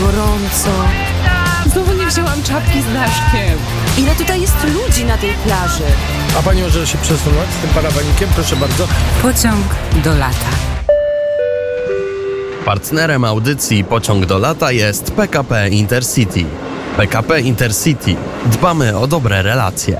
gorąco. Znowu nie wzięłam czapki z daszkiem. Ile tutaj jest ludzi na tej plaży? A pani może się przesunąć z tym parawanikiem? Proszę bardzo. Pociąg do lata. Partnerem audycji Pociąg do lata jest PKP Intercity. PKP Intercity. Dbamy o dobre relacje.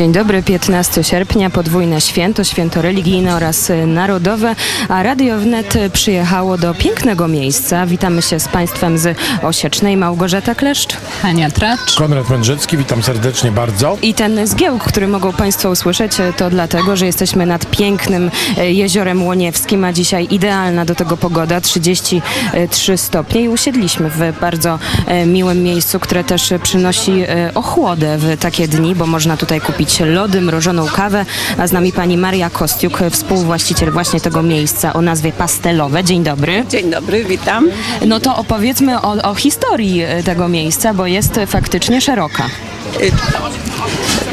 Dzień dobry, 15 sierpnia, podwójne święto, święto religijne oraz y, narodowe, a Radio Wnet przyjechało do pięknego miejsca. Witamy się z Państwem z Osiecznej, Małgorzata Kleszcz. Hania Tracz. Konrad Mędrzecki, witam serdecznie bardzo. I ten zgiełk, który mogą Państwo usłyszeć, y, to dlatego, że jesteśmy nad pięknym y, jeziorem Łoniewskim, a dzisiaj idealna do tego pogoda, 33 stopnie i usiedliśmy w bardzo miłym miejscu, które też przynosi ochłodę w takie dni, bo można tutaj kupić lody, mrożoną kawę, a z nami pani Maria Kostiuk, współwłaściciel właśnie tego miejsca o nazwie Pastelowe. Dzień dobry. Dzień dobry, witam. No to opowiedzmy o, o historii y, tego miejsca, bo jest faktycznie szeroka.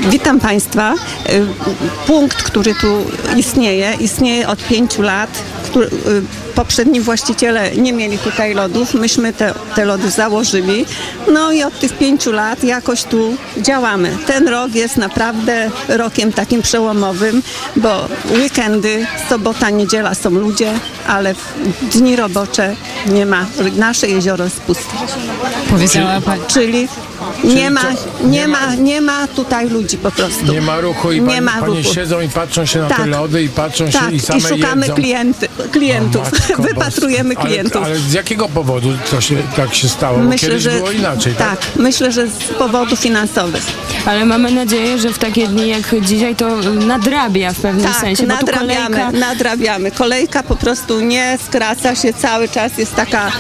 Witam Państwa. Y, Punkt, który tu istnieje, istnieje od pięciu lat. Który, poprzedni właściciele nie mieli tutaj lodów, myśmy te, te lody założyli. No i od tych pięciu lat jakoś tu działamy. Ten rok jest naprawdę rokiem takim przełomowym, bo weekendy, sobota, niedziela są ludzie, ale w dni robocze nie ma. Nasze jezioro jest puste. Powiedziała pani. Czyli nie ma, nie ma- nie ma tutaj ludzi po prostu. Nie ma ruchu i Nie pani, ma panie ruchu. siedzą i patrzą się na te Tak. lody i patrzą się Tak, i same i szukamy jedzą. klienty, O, klientów. matko Wypatrujemy klientów. Ale, ale z jakiego powodu to się, tak się stało? Myślę, kiedyś że było inaczej, tak? tak, myślę, że z powodów finansowych. Ale mamy nadzieję, że w takie dni jak dzisiaj to nadrabia w pewnym Tak, sensie, bo tu nadrabiamy, kolejka... nadrabiamy. Kolejka po prostu nie skraca się cały czas, jest taka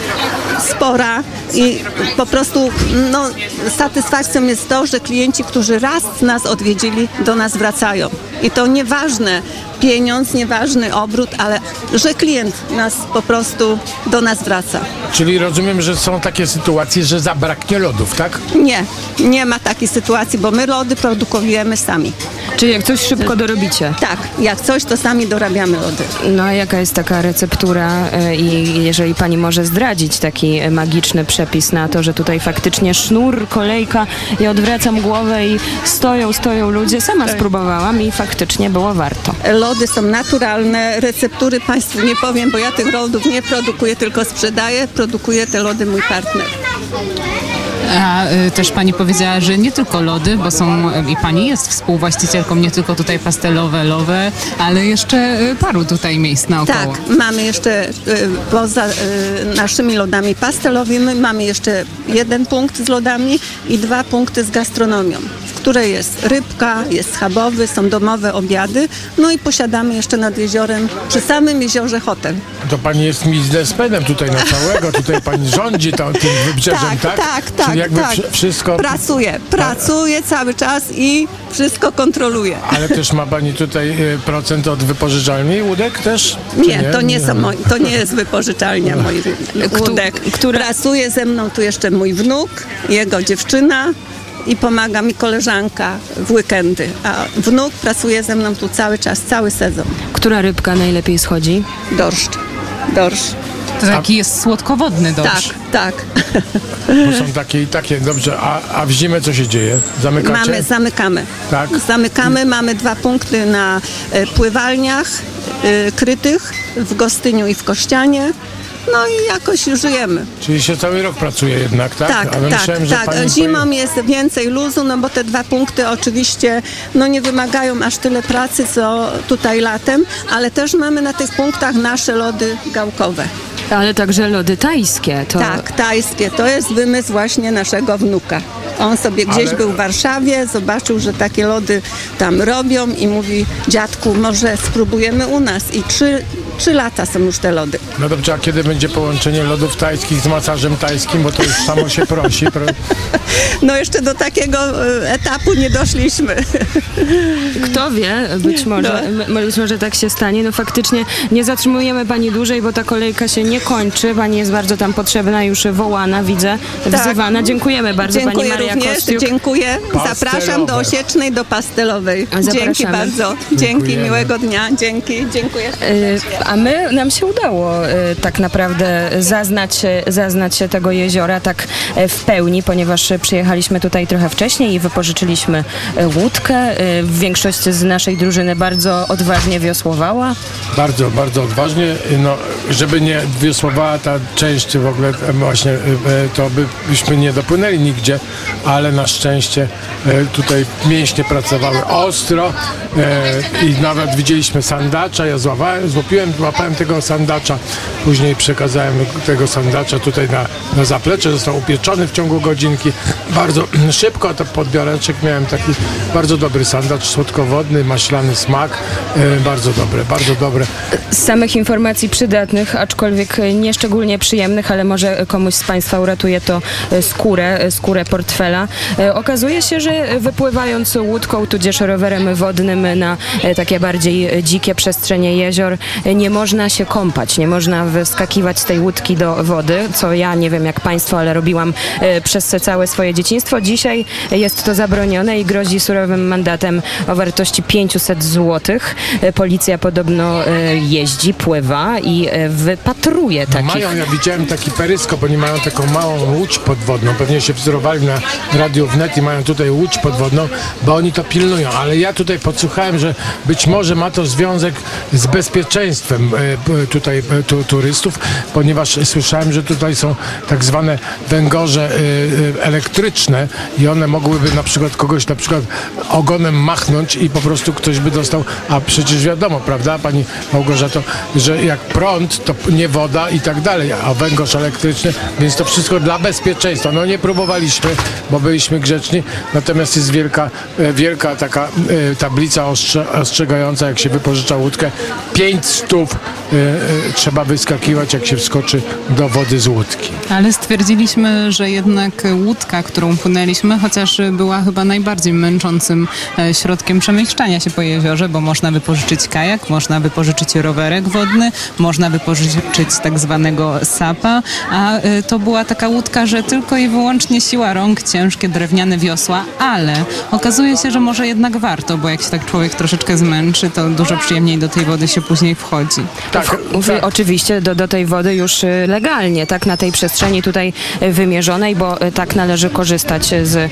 spora i po prostu no, satysfakcją jest to, że klienci, którzy raz nas odwiedzili, do nas wracają. I to nieważne pieniądz, nieważny obrót, ale że klient nas po prostu do nas wraca. Czyli rozumiem, że są takie sytuacje, że zabraknie lodów, tak? Nie, nie ma takiej sytuacji, bo my lody produkujemy sami. Czyli jak coś szybko dorobicie. Tak, jak coś, to sami dorabiamy lody. No a jaka jest taka receptura y, i jeżeli pani może zdradzić taki y, magiczny przepis na to, że tutaj faktycznie sznur, kolejka i odwracam głowę i stoją, stoją ludzie. Sama Tak. spróbowałam i faktycznie było warto. Lody są naturalne, receptury Państwu nie powiem, bo ja tych lodów nie produkuję, tylko sprzedaję. Produkuje te lody mój partner. A y, też pani powiedziała, że nie tylko lody, bo są y, i pani jest współwłaścicielką nie tylko tutaj pastelowe, lowe, ale jeszcze y, paru tutaj miejsc naokoło. Tak, mamy jeszcze y, poza y, naszymi lodami pastelowymi, mamy jeszcze jeden punkt z lodami i dwa punkty z gastronomią, w której jest rybka, jest schabowy, są domowe obiady, no i posiadamy jeszcze nad jeziorem, przy samym jeziorze hotel. To pani jest biznesmenem tutaj na całego, tutaj pani rządzi tam, tym wybrzeżem, tak? Tak, tak, tak. Czyli jakby tak. wszy- wszystko... Pracuję, pracuję cały czas i wszystko kontroluję. Ale też ma pani tutaj e, procent od wypożyczalni łódek też? Czy Nie, to nie, są moi, to nie jest wypożyczalnia moich Któ- łódek. która- Pracuje ze mną tu jeszcze mój wnuk, jego dziewczyna i pomaga mi koleżanka w weekendy. A wnuk pracuje ze mną tu cały czas, cały sezon. Która rybka najlepiej schodzi? Dorszcz. Dorsz. To taki jest słodkowodny Tak, dorsz. tak. Bo są takie i takie, dobrze. A, a w zimę co się dzieje? Zamykacie? Mamy, zamykamy. Tak. Zamykamy, mamy dwa punkty na e, pływalniach e, krytych w Gostyniu i w Kościanie. No i jakoś żyjemy. Czyli się cały rok pracuje jednak, tak? Tak, A ja tak, myślałem, tak. Zimą poje- jest więcej luzu, no bo te dwa punkty oczywiście no nie wymagają aż tyle pracy, co tutaj latem, ale też mamy na tych punktach nasze lody gałkowe. Ale także lody tajskie. To... Tak, tajskie. To jest wymysł właśnie naszego wnuka. On sobie gdzieś Ale- był w Warszawie, zobaczył, że takie lody tam robią i mówi, dziadku, może spróbujemy u nas. I trzy, trzy lata są już te lody. No dobrze, a kiedy będzie połączenie lodów tajskich z masażem tajskim, bo to już samo się prosi. Pro... No jeszcze do takiego e, etapu nie doszliśmy. Kto wie, być może, m- być może tak się stanie. No faktycznie nie zatrzymujemy pani dłużej, bo ta kolejka się nie kończy. Pani jest bardzo tam potrzebna, już wołana, widzę, wzywana. Dziękujemy bardzo Tak. Dziękuję pani Maria również, Kostiuk. dziękuję. Zapraszam do Pastelowe. Osiecznej, do Pastelowej. Zapraszamy. Dzięki bardzo. Dzięki, Dziękujemy. miłego dnia. Dzięki, dziękuję. Y, A my, nam się udało e, tak naprawdę zaznać, zaznać się tego jeziora tak e, w pełni, ponieważ przyjechaliśmy tutaj trochę wcześniej i wypożyczyliśmy e, łódkę. E, Większość z naszej drużyny bardzo odważnie wiosłowała. Bardzo, bardzo odważnie. No, żeby nie wiosłowała ta część w ogóle e, właśnie, e, e, to by- byśmy nie dopłynęli nigdzie, ale na szczęście tutaj mięśnie pracowały ostro i nawet widzieliśmy sandacza. Ja złapałem, złapiłem, złapałem tego sandacza, później przekazałem tego sandacza tutaj na, na zaplecze, został upieczony w ciągu godzinki. Bardzo szybko to podbioreczek miałem taki bardzo dobry sandacz, słodkowodny, maślany smak, bardzo dobre, bardzo dobre. Z samych informacji przydatnych, aczkolwiek nie szczególnie przyjemnych, ale może komuś z Państwa uratuje to e, skórę, e, skórę portfela. E, Okazuje się, że wypływając łódką tudzież rowerem wodnym na takie bardziej dzikie przestrzenie jezior, nie można się kąpać, nie można wyskakiwać z tej łódki do wody, co ja nie wiem jak Państwo, ale robiłam przez całe swoje dzieciństwo. Dzisiaj jest to zabronione i grozi surowym mandatem o wartości 500 zł. Policja podobno jeździ, pływa i e, No takich. mają, ja widziałem taki peryskop, oni mają taką małą łódź podwodną, pewnie się wzorowali na Radiu Wnet i mają tutaj łódź podwodną, bo oni to pilnują, ale ja tutaj podsłuchałem, że być może ma to związek z bezpieczeństwem e, tutaj e, tu, turystów, ponieważ słyszałem, że tutaj są tak zwane węgorze e, elektryczne i one mogłyby na przykład kogoś na przykład ogonem machnąć i po prostu ktoś by dostał, a przecież wiadomo, prawda, pani Małgorzato, że jak prąd, to nie woda i tak dalej, a węgorz elektryczny, więc to wszystko dla bezpieczeństwa. No nie próbowaliśmy, bo byliśmy grzeczni, natomiast jest wielka, e, wielka taka e, tablica ostrze, ostrzegająca, jak się wypożycza łódkę, 5 stów e, trzeba wyskakiwać, jak się wskoczy do wody z łódki. Ale stwierdziliśmy, że jednak łódka, którą płynęliśmy, chociaż była chyba najbardziej męczącym środkiem przemieszczania się po jeziorze, bo można wypożyczyć kajak, można wypożyczyć rowerek wodny, można wypożyczyć tak zwanego sapa, a e, to była taka łódka, że tylko i wyłącznie siła rąk, ciężkie drewniane wiosła, ale okazuje się, że może jednak warto, bo jak się tak człowiek troszeczkę zmęczy, to dużo przyjemniej do tej wody się później wchodzi. Tak, Wy, tak. Oczywiście do, do tej wody już y, legalnie, tak, na tej przestrzeni tutaj y, wymierzonej, bo y, tak należy korzystać z, y,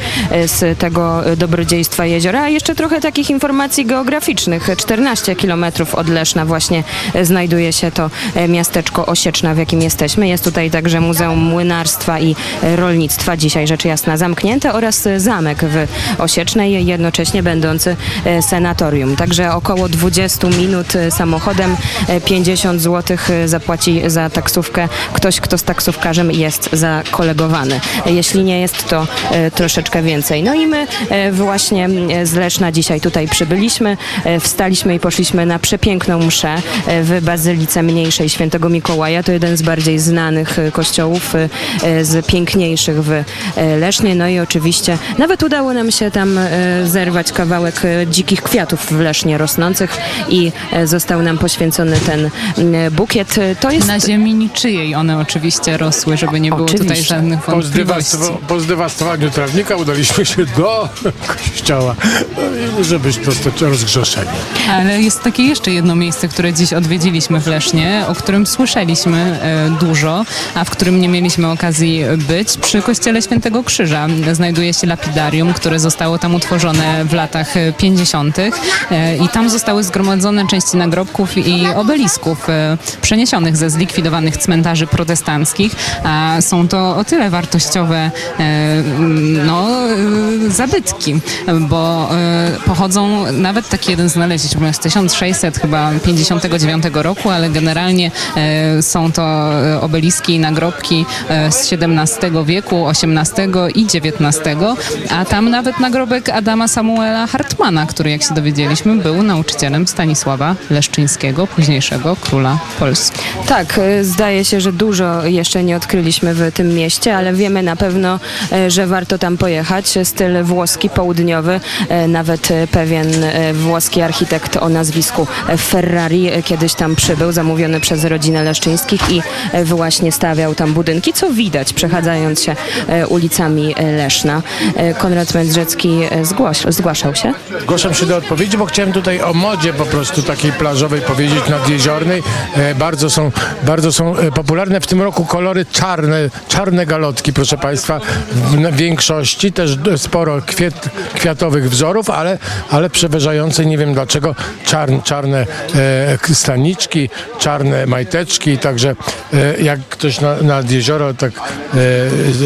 z tego y, dobrodziejstwa jeziora. A jeszcze trochę takich informacji geograficznych. 14 kilometrów od Leszna właśnie y, znajduje się to y, miasteczko Osieczna, w jakim jesteśmy. Jest tutaj także Muzeum Młynarstwa i Rolnictwa, dzisiaj rzecz jasna zamknięte, oraz zamek w Osiecznej, jednocześnie będący y, senatorium. Także około 20 minut y, samochodem, y, 50 zł zapłaci za taksówkę ktoś, kto z taksówkarzem jest zakolegowany. Jeśli nie jest, to e, troszeczkę więcej. No i my e, właśnie e, z Leszna dzisiaj tutaj przybyliśmy, e, wstaliśmy i poszliśmy na przepiękną mszę e, w Bazylice Mniejszej Świętego Mikołaja. To jeden z bardziej znanych e, kościołów, e, e, z piękniejszych w Lesznie. No i oczywiście nawet udało nam się tam zerwać kawałek dzikich kwiatów w Lesznie rosnących i został nam poświęcony ten bukiet. To jest Na ziemi niczyjej one oczywiście rosły, żeby nie było tutaj Oczywiście. żadnych Po, wątpliwości. po zdewastowaniu trawnika udaliśmy się do kościoła, no i żeby zostać rozgrzeszeni. Ale jest takie jeszcze jedno miejsce, które dziś odwiedziliśmy w Lesznie, o którym słyszeliśmy e, dużo, a w którym nie mieliśmy okazji być. Przy kościele Świętego Krzyża znajduje się lapidarium, które zostało tam utworzone w latach e, 50. e, i tam zostały zgromadzone części nagrobków i obelisków e, przeniesionych ze zlikwidowanych cmentarzy protestanckich. A są to o tyle wartościowe e, no, e, zabytki, bo e, pochodzą, nawet taki jeden znaleźliśmy z 1600 chyba 59 roku, ale generalnie e, są to e, obeliski i nagrobki e, z XVII wieku, XVIII i XIX, a tam nawet nagrobek Adama Samuela Hartmana, który jak się dowiedzieliśmy był nauczycielem Stanisława Leszczyńskiego, późniejszego króla Polski. Tak, y, zdaje się, że dużo jeszcze nie odkryliśmy w tym mieście, ale wiemy na pewno, e, że warto tam pojechać. Styl włoski, południowy, e, nawet e, pewien e, włoski architekt o nazwisku e, Ferrari e, kiedyś tam przybył, zamówiony przez rodzinę I e, właśnie stawiał tam budynki, co widać przechadzając się e, ulicami e, Leszna. Konrad Mędrzecki zgłaś, zgłaszał się. Zgłaszam się do odpowiedzi, bo chciałem tutaj o modzie po prostu takiej plażowej powiedzieć na nadjeziornej. Bardzo są, bardzo są popularne. W tym roku kolory czarne, czarne galotki, proszę Państwa, w większości. Też sporo kwiat, kwiatowych wzorów, ale, ale przeważające, nie wiem dlaczego, czarn, czarne e, staniczki, czarne majteczki. Także e, jak ktoś na, nad jezioro tak, e,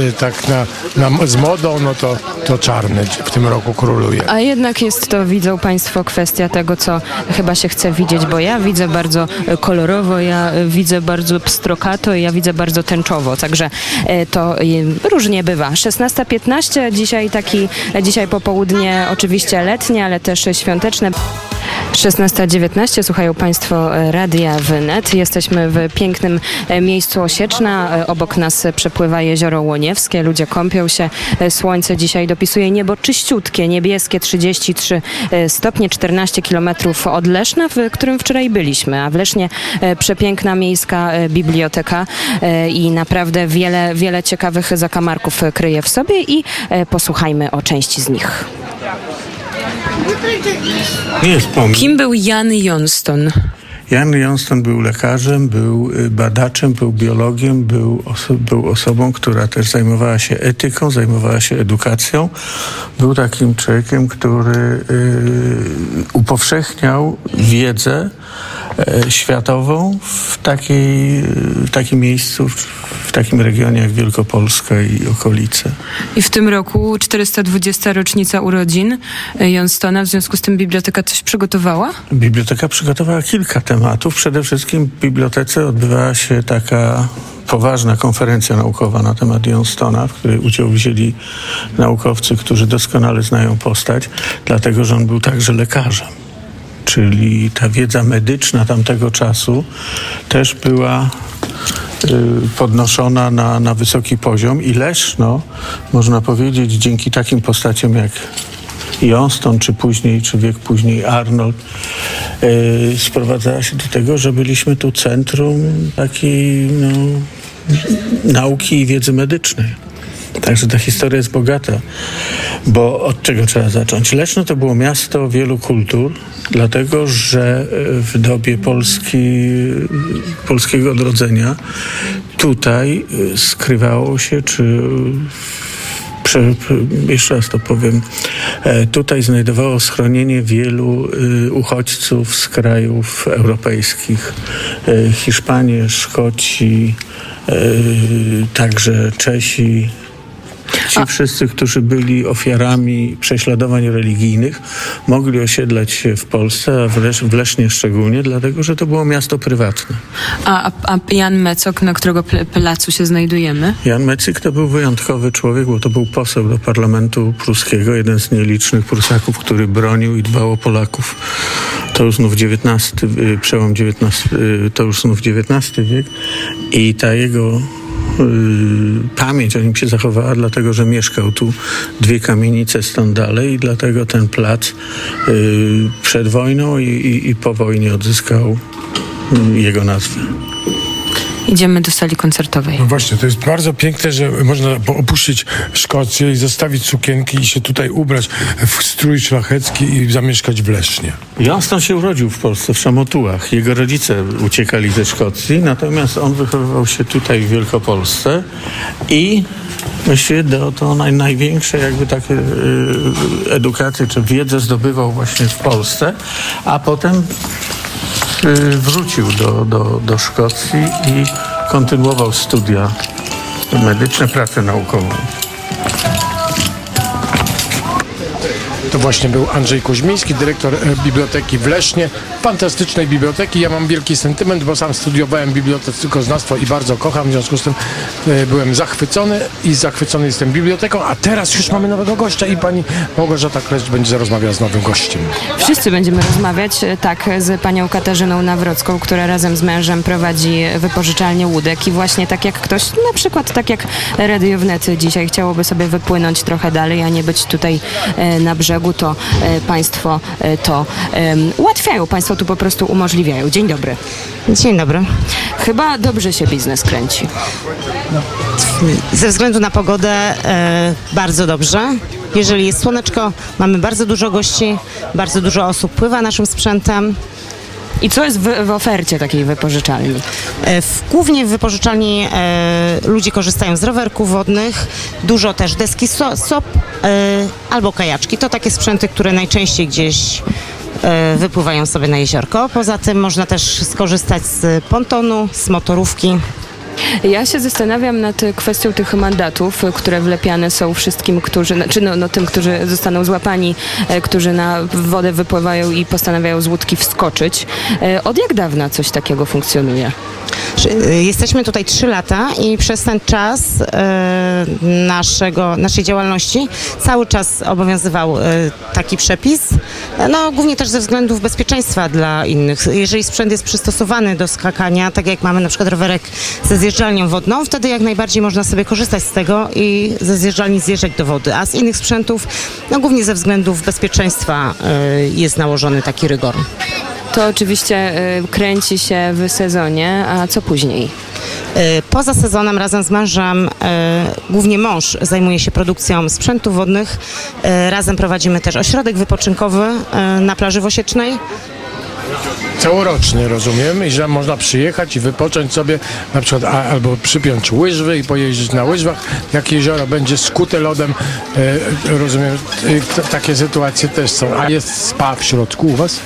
e, tak na, na, z modą, no to, to czarne w tym roku króluje. A jednak jest to, widzą Państwo, kwestia tego, co chyba się chce widzieć, bo ja widzę bardzo kolorowo, ja widzę bardzo pstrokato i ja widzę bardzo tęczowo, także to różnie bywa. 16.15, dzisiaj taki, dzisiaj popołudnie oczywiście letnie, ale też świąteczne. 16.19, słuchają Państwo e, Radia Wnet. Jesteśmy w pięknym e, miejscu Osieczna. E, Obok nas przepływa jezioro Łoniewskie. Ludzie kąpią się. Słońce dzisiaj dopisuje niebo czyściutkie, niebieskie 33 e, stopnie, 14 kilometrów od Leszna, w którym wczoraj byliśmy. A w Lesznie przepiękna miejska biblioteka i naprawdę wiele, wiele ciekawych zakamarków kryje w sobie i posłuchajmy o części z nich. Nie wspomnę. Kim był Jan Johnston? Jan Johnston był lekarzem, był y, badaczem, był biologiem, był, oso- był osobą, która też zajmowała się etyką, zajmowała się edukacją. Był takim człowiekiem, który y, upowszechniał wiedzę światową w, takiej, w takim miejscu, w, takim regionie jak Wielkopolska i okolice. I w tym roku 420 rocznica urodzin e, Johnstona, w związku z tym biblioteka coś przygotowała? Biblioteka przygotowała kilka tematów. Przede wszystkim w bibliotece odbywała się taka poważna konferencja naukowa na temat Johnstona, w której udział wzięli naukowcy, którzy doskonale znają postać, dlatego że on był także lekarzem. Czyli ta wiedza medyczna tamtego czasu też była y, podnoszona na, na wysoki poziom i Leszno, można powiedzieć, dzięki takim postaciom jak Johnston, czy później, czy wiek później Arnold, yy, sprowadzała się do tego, że byliśmy tu centrum takiej no, nauki i wiedzy medycznej. Także ta historia jest bogata, bo od czego trzeba zacząć? Leszno to było miasto wielu kultur, dlatego że e, w dobie Polski, polskiego odrodzenia tutaj e, skrywało się, czy jeszcze raz to powiem. E, Tutaj znajdowało schronienie wielu uchodźców z krajów europejskich. Hiszpanie, Szkoci, także Czesi. Ci wszyscy, którzy byli ofiarami prześladowań religijnych, mogli osiedlać się w Polsce, a w, Lesz, w Lesznie szczególnie, dlatego że to było miasto prywatne. A, a, a Jan Mecok, na którego placu się znajdujemy? Jan Mecyk to był wyjątkowy człowiek, bo to był poseł do parlamentu pruskiego, jeden z nielicznych Prusaków, który bronił i dbał o Polaków. To już znów XIX, y, przełom XIX, y, to już znów XIX wiek i ta jego pamięć o nim się zachowała, dlatego że mieszkał tu dwie kamienice stąd dalej i dlatego ten plac y, przed wojną i, i, i po wojnie odzyskał y, jego nazwę. Idziemy do sali koncertowej. No właśnie, to jest bardzo piękne, że można opuścić Szkocję i zostawić sukienki i się tutaj ubrać w strój szlachecki i zamieszkać w Lesznie. Johnston się urodził w Polsce, w Szamotułach. Jego rodzice uciekali ze Szkocji, natomiast on wychowywał się tutaj w Wielkopolsce i właściwie do, to naj, największe jakby takie y, edukacje czy wiedzę zdobywał właśnie w Polsce, a potem y, wrócił do, do, do Szkocji i kontynuował studia medyczne, pracę naukową. To właśnie był Andrzej Kuźmiński, dyrektor e, biblioteki w Lesznie. Fantastycznej biblioteki. Ja mam wielki sentyment, bo sam studiowałem bibliotekoznawstwo i bardzo kocham. W związku z tym e, byłem zachwycony i zachwycony jestem biblioteką. A teraz już mamy nowego gościa i pani Małgorzata Kleszcz będzie rozmawiała z nowym gościem. Wszyscy będziemy rozmawiać, e, tak, z panią Katarzyną Nawrocką, która razem z mężem prowadzi wypożyczalnię łódek i właśnie tak jak ktoś, na przykład tak jak Radio Wnet dzisiaj chciałoby sobie wypłynąć trochę dalej, a nie być tutaj na brzegu, to e, państwo e, to ułatwiają, państwo tu po prostu umożliwiają. Dzień dobry. Dzień dobry. Chyba dobrze się biznes kręci. Ze względu na pogodę e, bardzo dobrze. Jeżeli jest słoneczko, mamy bardzo dużo gości, bardzo dużo osób pływa naszym sprzętem. I co jest w, w ofercie takiej wypożyczalni? W, głównie w wypożyczalni e, ludzie korzystają z rowerków wodnych, dużo też deski so, SOP e, albo kajaczki. To takie sprzęty, które najczęściej gdzieś e, wypływają sobie na jeziorko. Poza tym można też skorzystać z pontonu, z motorówki. Ja się zastanawiam nad kwestią tych mandatów, które wlepiane są wszystkim, którzy, czy no, no tym, którzy zostaną złapani, e, którzy na wodę wypływają i postanawiają z łódki wskoczyć. E, Od jak dawna coś takiego funkcjonuje? E, Jesteśmy tutaj trzy lata i przez ten czas naszego, naszej działalności cały czas obowiązywał taki przepis, no głównie też ze względów bezpieczeństwa dla innych. Jeżeli sprzęt jest przystosowany do skakania, tak jak mamy na przykład rowerek ze zjeżdżalnią wodną, wtedy jak najbardziej można sobie korzystać z tego i ze zjeżdżalni zjeżdżać do wody, a z innych sprzętów, no głównie ze względów bezpieczeństwa e, jest nałożony taki rygor. To oczywiście y, kręci się w sezonie, a co później? E, Poza sezonem razem z mężem, e, głównie mąż zajmuje się produkcją sprzętów wodnych. E, Razem prowadzimy też ośrodek wypoczynkowy e, na plaży Wosiecznej. Całoroczny, rozumiem, i że można przyjechać i wypocząć sobie, na przykład a, albo przypiąć łyżwy i pojeździć na łyżwach. Jak jezioro będzie skute lodem, e, rozumiem, e, takie sytuacje też są. A jest spa w środku u was?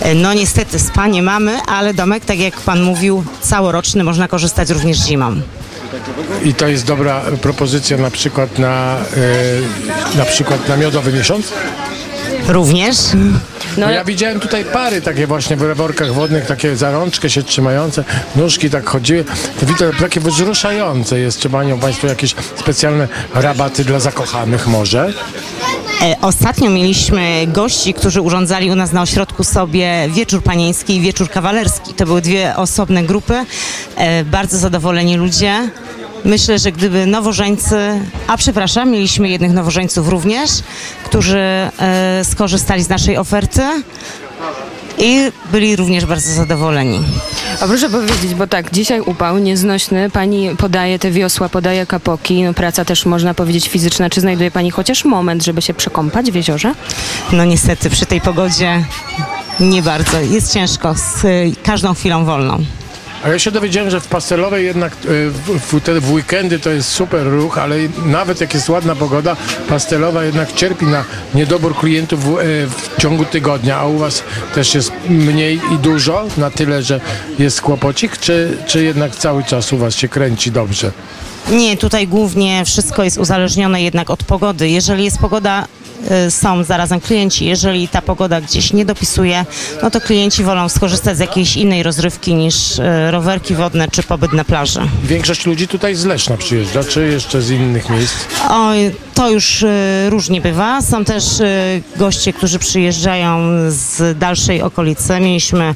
E, No niestety spa nie mamy, ale domek, tak jak pan mówił, całoroczny, można korzystać również zimą. I to jest dobra propozycja na przykład na, e, na przykład na miodowy miesiąc? Również. No, No ja widziałem tutaj pary takie właśnie w workach wodnych, takie za rączkę się trzymające, nóżki tak chodziły. To widzę takie wzruszające jest. Czy mają Państwo jakieś specjalne rabaty dla zakochanych może? E, Ostatnio mieliśmy gości, którzy urządzali u nas na ośrodku sobie wieczór panieński i wieczór kawalerski. To były dwie osobne grupy, e, bardzo zadowoleni ludzie. Myślę, że gdyby nowożeńcy, a przepraszam, mieliśmy jednych nowożeńców również, którzy e, skorzystali z naszej oferty i byli również bardzo zadowoleni. A proszę powiedzieć, bo tak, dzisiaj upał nieznośny, pani podaje te wiosła, podaje kapoki, no praca też można powiedzieć fizyczna. Czy znajduje pani chociaż moment, żeby się przekąpać w jeziorze? No niestety przy tej pogodzie nie bardzo. Jest ciężko z y, każdą chwilą wolną. A ja się dowiedziałem, że w Pastelowej jednak e, w, weekendy to jest super ruch, ale nawet jak jest ładna pogoda, Pastelowa jednak cierpi na niedobór klientów w, e, w ciągu tygodnia, a u was też jest mniej i dużo, na tyle, że jest kłopocik, czy, czy jednak cały czas u was się kręci dobrze? Nie, tutaj głównie wszystko jest uzależnione jednak od pogody. Jeżeli jest pogoda, y, są zarazem klienci. Jeżeli ta pogoda gdzieś nie dopisuje, no to klienci wolą skorzystać z jakiejś innej rozrywki niż y, rowerki wodne czy pobyt na plaży. Większość ludzi tutaj z Leszna przyjeżdża, czy jeszcze z innych miejsc? Oj, to już y, różnie bywa. Są też y, goście, którzy przyjeżdżają z dalszej okolicy. Mieliśmy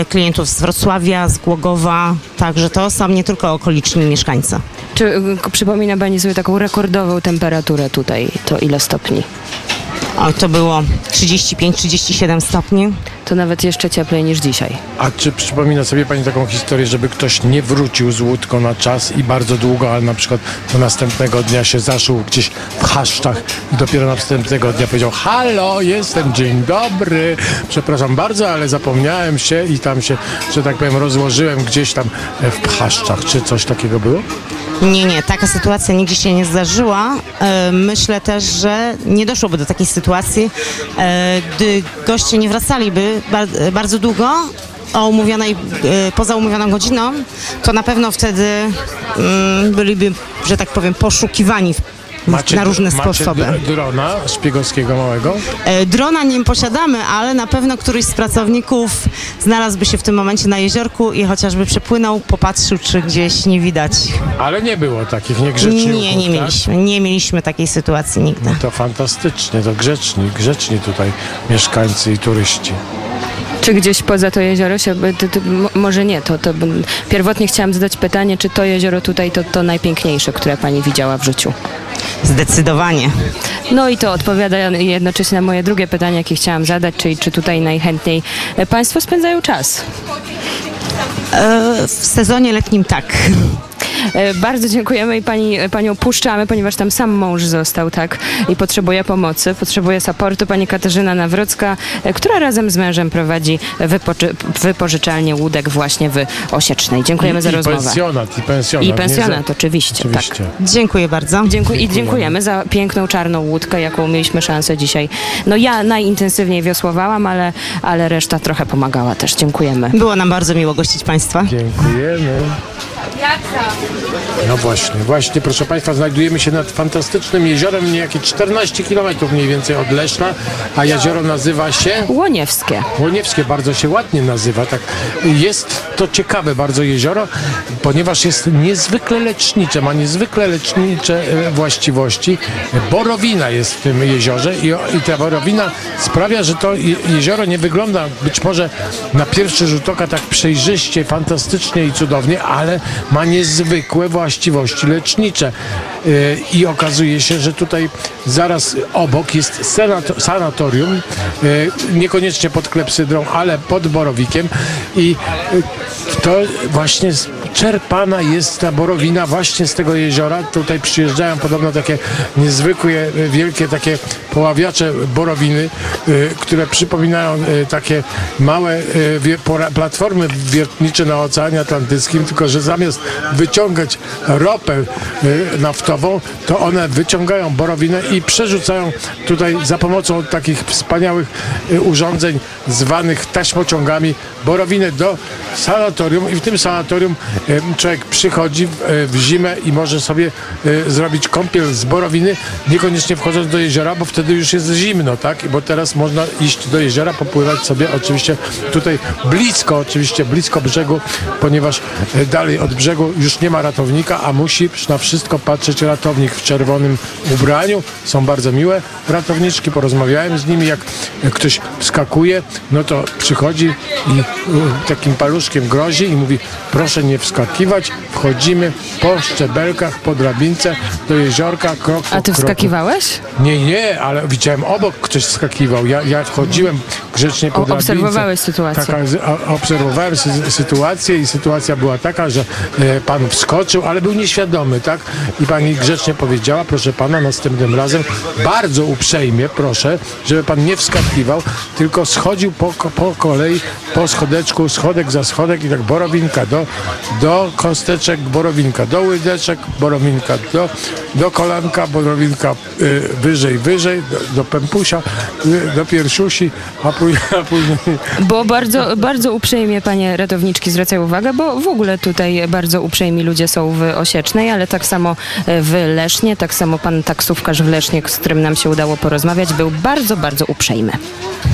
y, klientów z Wrocławia, z Głogowa, także to są nie tylko okoliczni mieszkańcy. Czy y, przypomina pani sobie taką rekordową temperaturę tutaj? To ile stopni? To było 35-37 stopni. To nawet jeszcze cieplej niż dzisiaj. A czy przypomina sobie Pani taką historię, żeby ktoś nie wrócił z łódką na czas i bardzo długo, ale na przykład do następnego dnia się zaszył gdzieś w chaszczach i dopiero następnego dnia powiedział halo, jestem, dzień dobry, przepraszam bardzo, ale zapomniałem się i tam się, że tak powiem, rozłożyłem gdzieś tam e, w pchaszczach. Czy coś takiego było? Nie, nie, taka sytuacja nigdzie się nie zdarzyła. E, Myślę też, że nie doszłoby do takiej sytuacji, e, gdy goście nie wracaliby bardzo długo o umówionej, e, poza umówioną godziną, to na pewno wtedy mm, byliby, że tak powiem, poszukiwani w- na różne macie sposoby. drona szpiegowskiego małego? E, Drona nie posiadamy, ale na pewno któryś z pracowników znalazłby się w tym momencie na jeziorku i chociażby przepłynął, popatrzył, czy gdzieś nie widać. Ale nie było takich niegrzeczników, Nie, nie tak? mieliśmy. Nie mieliśmy takiej sytuacji nigdy. To fantastycznie, to grzeczni, grzeczni tutaj mieszkańcy i turyści. Czy gdzieś poza to jezioro się, to, to, mo- może nie, to, to pierwotnie chciałam zadać pytanie, czy to jezioro tutaj to, to najpiękniejsze, które pani widziała w życiu? Zdecydowanie. No i to odpowiada jednocześnie na moje drugie pytanie, jakie chciałam zadać, czyli czy tutaj najchętniej państwo spędzają czas? E, w sezonie letnim tak. E, Bardzo dziękujemy i pani, panią puszczamy, ponieważ tam sam mąż został, tak? I potrzebuje pomocy, potrzebuje supportu. Pani Katarzyna Nawrocka, e, która razem z mężem prowadzi wypoczy, wypożyczalnię łódek właśnie w Osiecznej. Dziękujemy za I rozmowę. pensjonat, i pensjonat. I pensjonat, za- oczywiście, tak. Oczywiście. Dziękuję bardzo. Dziękuję, I dziękujemy za piękną czarną łódkę, jaką mieliśmy szansę dzisiaj. No ja najintensywniej wiosłowałam, ale, ale reszta trochę pomagała też. Dziękujemy. Było nam bardzo miło gościć Państwa. Dziękujemy. No właśnie, właśnie, proszę Państwa, znajdujemy się nad fantastycznym jeziorem, niejakie 14 km mniej więcej od Leszna, a jezioro nazywa się Łoniewskie. Łoniewskie, bardzo się ładnie nazywa. Tak. Jest to ciekawe bardzo jezioro, ponieważ jest niezwykle lecznicze, ma niezwykle lecznicze e, właściwości. Borowina jest w tym jeziorze i, i ta borowina sprawia, że to je- jezioro nie wygląda być może na pierwszy rzut oka tak przejrzyście, fantastycznie i cudownie, ale ma niezwykłe właściwości lecznicze. E, I okazuje się, że tutaj zaraz obok jest sanatorium, e, niekoniecznie pod klepsydrą, ale pod borowikiem i e, to właśnie czerpana jest ta borowina właśnie z tego jeziora. Tutaj przyjeżdżają podobno takie niezwykłe, e, wielkie takie poławiacze borowiny, e, które przypominają e, takie małe platformy wiertnicze na Oceanie Atlantyckim, tylko że zamiast wyciągać ropę naftową, to one wyciągają borowinę i przerzucają tutaj za pomocą takich wspaniałych urządzeń zwanych taśmociągami borowinę do sanatorium i w tym sanatorium człowiek przychodzi w, e, w zimę i może sobie e, zrobić kąpiel z borowiny, niekoniecznie wchodząc do jeziora, bo wtedy już jest zimno, tak? Bo teraz można iść do jeziora, popływać sobie oczywiście tutaj blisko, oczywiście blisko brzegu, ponieważ e, dalej od brzegu już nie ma ratownika, a musi na wszystko patrzeć ratownik w czerwonym ubraniu. Są bardzo miłe ratowniczki, porozmawiałem z nimi, jak ktoś wskakuje, no to przychodzi i takim paluszkiem grozi i mówi proszę nie wskakiwać, wchodzimy po szczebelkach, po drabince do jeziorka, krok po A ty kroku. wskakiwałeś? Nie, nie, ale widziałem obok ktoś skakiwał. Ja, ja wchodziłem grzecznie po O, drabince. obserwowałeś sytuację. Taka, obserwowałem sy- sytuację i sytuacja była taka, że e, pan wskoczył, ale był nieświadomy, tak? I pani grzecznie powiedziała, proszę pana, następnym razem bardzo uprzejmie proszę, żeby pan nie wskakiwał, tylko schodził po, po kolei, po schodeczku, schodek za schodek i tak borowinka do, do kosteczek, borowinka do łydeczek, borowinka do, do kolanka, borowinka y, wyżej, wyżej, do, do pępusia, y, do piersiusi, a później, a później Bo bardzo, bardzo uprzejmie panie ratowniczki zwracają uwagę, bo w ogóle tutaj bardzo uprzejmi ludzie są w Osiecznej, ale tak samo w Lesznie, tak samo pan taksówkarz w Lesznie, z którym nam się udało porozmawiać, był bardzo, bardzo uprzejmy.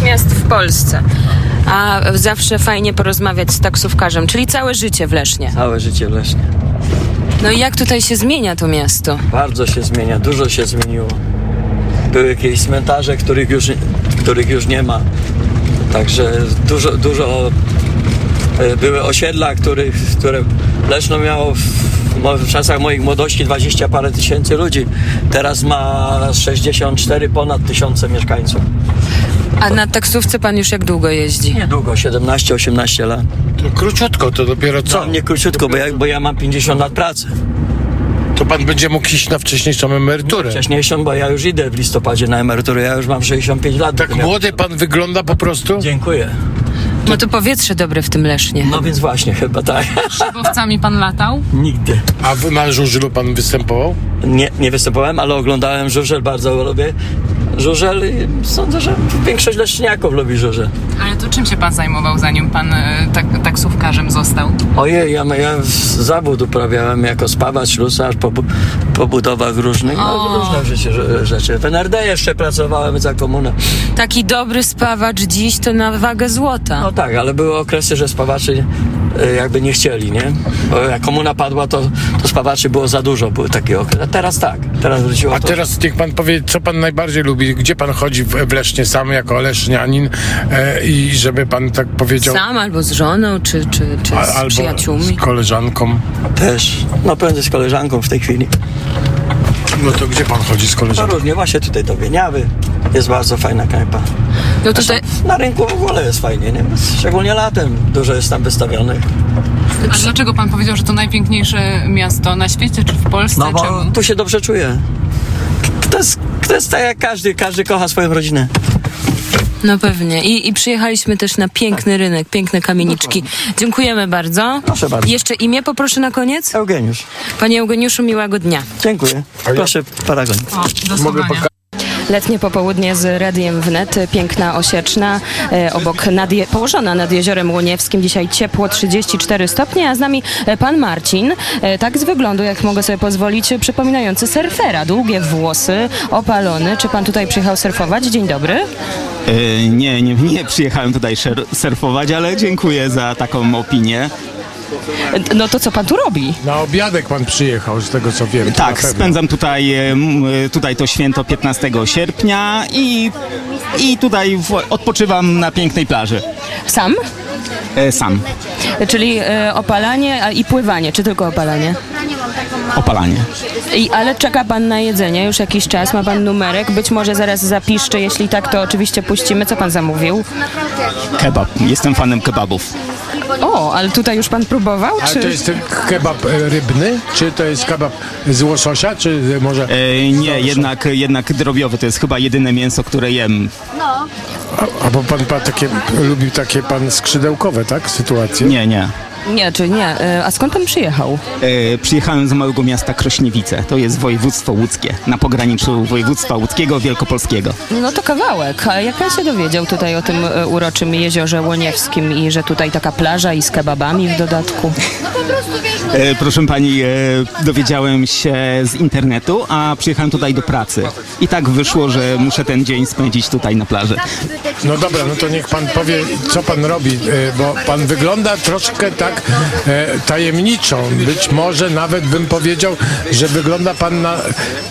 Miast w Polsce. A zawsze fajnie porozmawiać z taksówkarzem, czyli całe życie w Lesznie. Całe życie w Lesznie. No i jak tutaj się zmienia to miasto? Bardzo się zmienia, dużo się zmieniło. Były jakieś cmentarze, których już, których już nie ma. Także dużo, dużo e, były osiedla, których, które Leszno miało w, w czasach moich młodości 20 parę tysięcy ludzi. Teraz ma 64 ponad tysiące mieszkańców. A na taksówce pan już jak długo jeździ? Niedługo, 17-18 lat. to króciutko, to dopiero co? No, nie króciutko, bo ja, bo ja mam 50 lat pracy. To pan będzie mógł iść na wcześniejszą emeryturę. Wcześniejszą, bo ja już idę w listopadzie na emeryturę, ja już mam 65 lat. Tak młody pan wygląda po prostu? Dziękuję. No to powietrze dobre w tym Lesznie. No więc właśnie, chyba tak. Szybowcami pan latał? Nigdy. A w- na żużlu pan występował? Nie, nie występowałem, ale oglądałem żużel, bardzo lubię żużel i sądzę, że większość leszczyniaków lubi żużel. Ale to czym się pan zajmował, zanim pan e, tak, taksówkarzem został? Ojej, ja, ja zawód uprawiałem jako spawacz, ślusarz po, po budowach różnych, no, różne życie, że- rzeczy. W NRD jeszcze pracowałem za komunę. Taki dobry spawacz dziś to na wagę złota. No tak, ale były okresy, że spawaczy e, jakby nie chcieli, nie? Bo jak komuna padła, to, to spawaczy było za dużo, były takie okresy. A teraz tak, teraz wróciło A to. teraz niech pan powie, co pan najbardziej lubi? Gdzie pan chodzi w, Lesznie sam jako lesznianin e, i żeby pan tak powiedział... Sam albo z żoną, czy, czy, czy a- z albo przyjaciółmi. z koleżanką. Też, no prędzej z koleżanką w tej chwili. No to gdzie pan chodzi z No koleżanką? różnie, właśnie tutaj do Wieniawy. Jest bardzo fajna knajpa. No tutaj, Na rynku w ogóle jest fajnie, nie? Szczególnie latem dużo jest tam wystawionych. A dlaczego pan powiedział, że to najpiękniejsze miasto na świecie, czy w Polsce? No bo Czemu? tu się dobrze czuję. To jest, to jest tak jak każdy, każdy kocha swoją rodzinę. No pewnie. I, I przyjechaliśmy też na piękny rynek, piękne kamieniczki. Dziękujemy bardzo. Proszę bardzo. Jeszcze imię poproszę na koniec? Eugeniusz, Panie Eugeniuszu, miłego dnia. dziękuję. Proszę, paragon. O, do Mogę Letnie popołudnie z Radiem Wnet, piękna Osieczna, e, obok nad położona nad Jeziorem Łoniewskim. Dzisiaj ciepło, 34 stopnie, a z nami e, pan Marcin, e, tak z wyglądu, jak mogę sobie pozwolić, przypominający surfera. Długie włosy, opalony. Czy pan tutaj przyjechał surfować? Dzień dobry. Nie, nie, nie przyjechałem tutaj surfować, ale dziękuję za taką opinię. No to co pan tu robi? Na obiadek pan przyjechał, z tego co wiem. Tak, spędzam tutaj, e, e, tutaj to święto 15 sierpnia i, i tutaj w- odpoczywam na pięknej plaży. Sam? E, Sam, Czyli e, opalanie a, i pływanie, czy tylko opalanie? opalanie. I, ale czeka pan na jedzenie już jakiś czas, ma pan numerek, być może zaraz zapiszczy, jeśli tak, to oczywiście puścimy. Co pan zamówił? Kebab, jestem fanem kebabów. O, ale tutaj już pan próbował, Ale czy... to jest ten kebab e, rybny, czy to jest kebab z łososia, czy może... E, Nie, jednak, jednak drobiowy to jest chyba jedyne mięso, które jem. A, bo pan, pan takie, lubi takie pan skrzydełkowe, tak, sytuacje? Nie, nie. Nie, czy nie. E, A skąd pan przyjechał? E, Przyjechałem z małego miasta Krośniewice, to jest województwo łódzkie, na pograniczu województwa łódzkiego, wielkopolskiego. No to kawałek. A jak pan się dowiedział tutaj o tym e, uroczym jeziorze Łoniewskim i że tutaj taka plaża i z kebabami w dodatku? E, proszę pani, e, dowiedziałem się z internetu, a przyjechałem tutaj do pracy. I tak wyszło, że muszę ten dzień spędzić tutaj na plaży. No dobra, no to niech pan powie, co pan robi, e, bo pan wygląda troszkę tak e, tajemniczo. Być może nawet bym powiedział, że wygląda pan na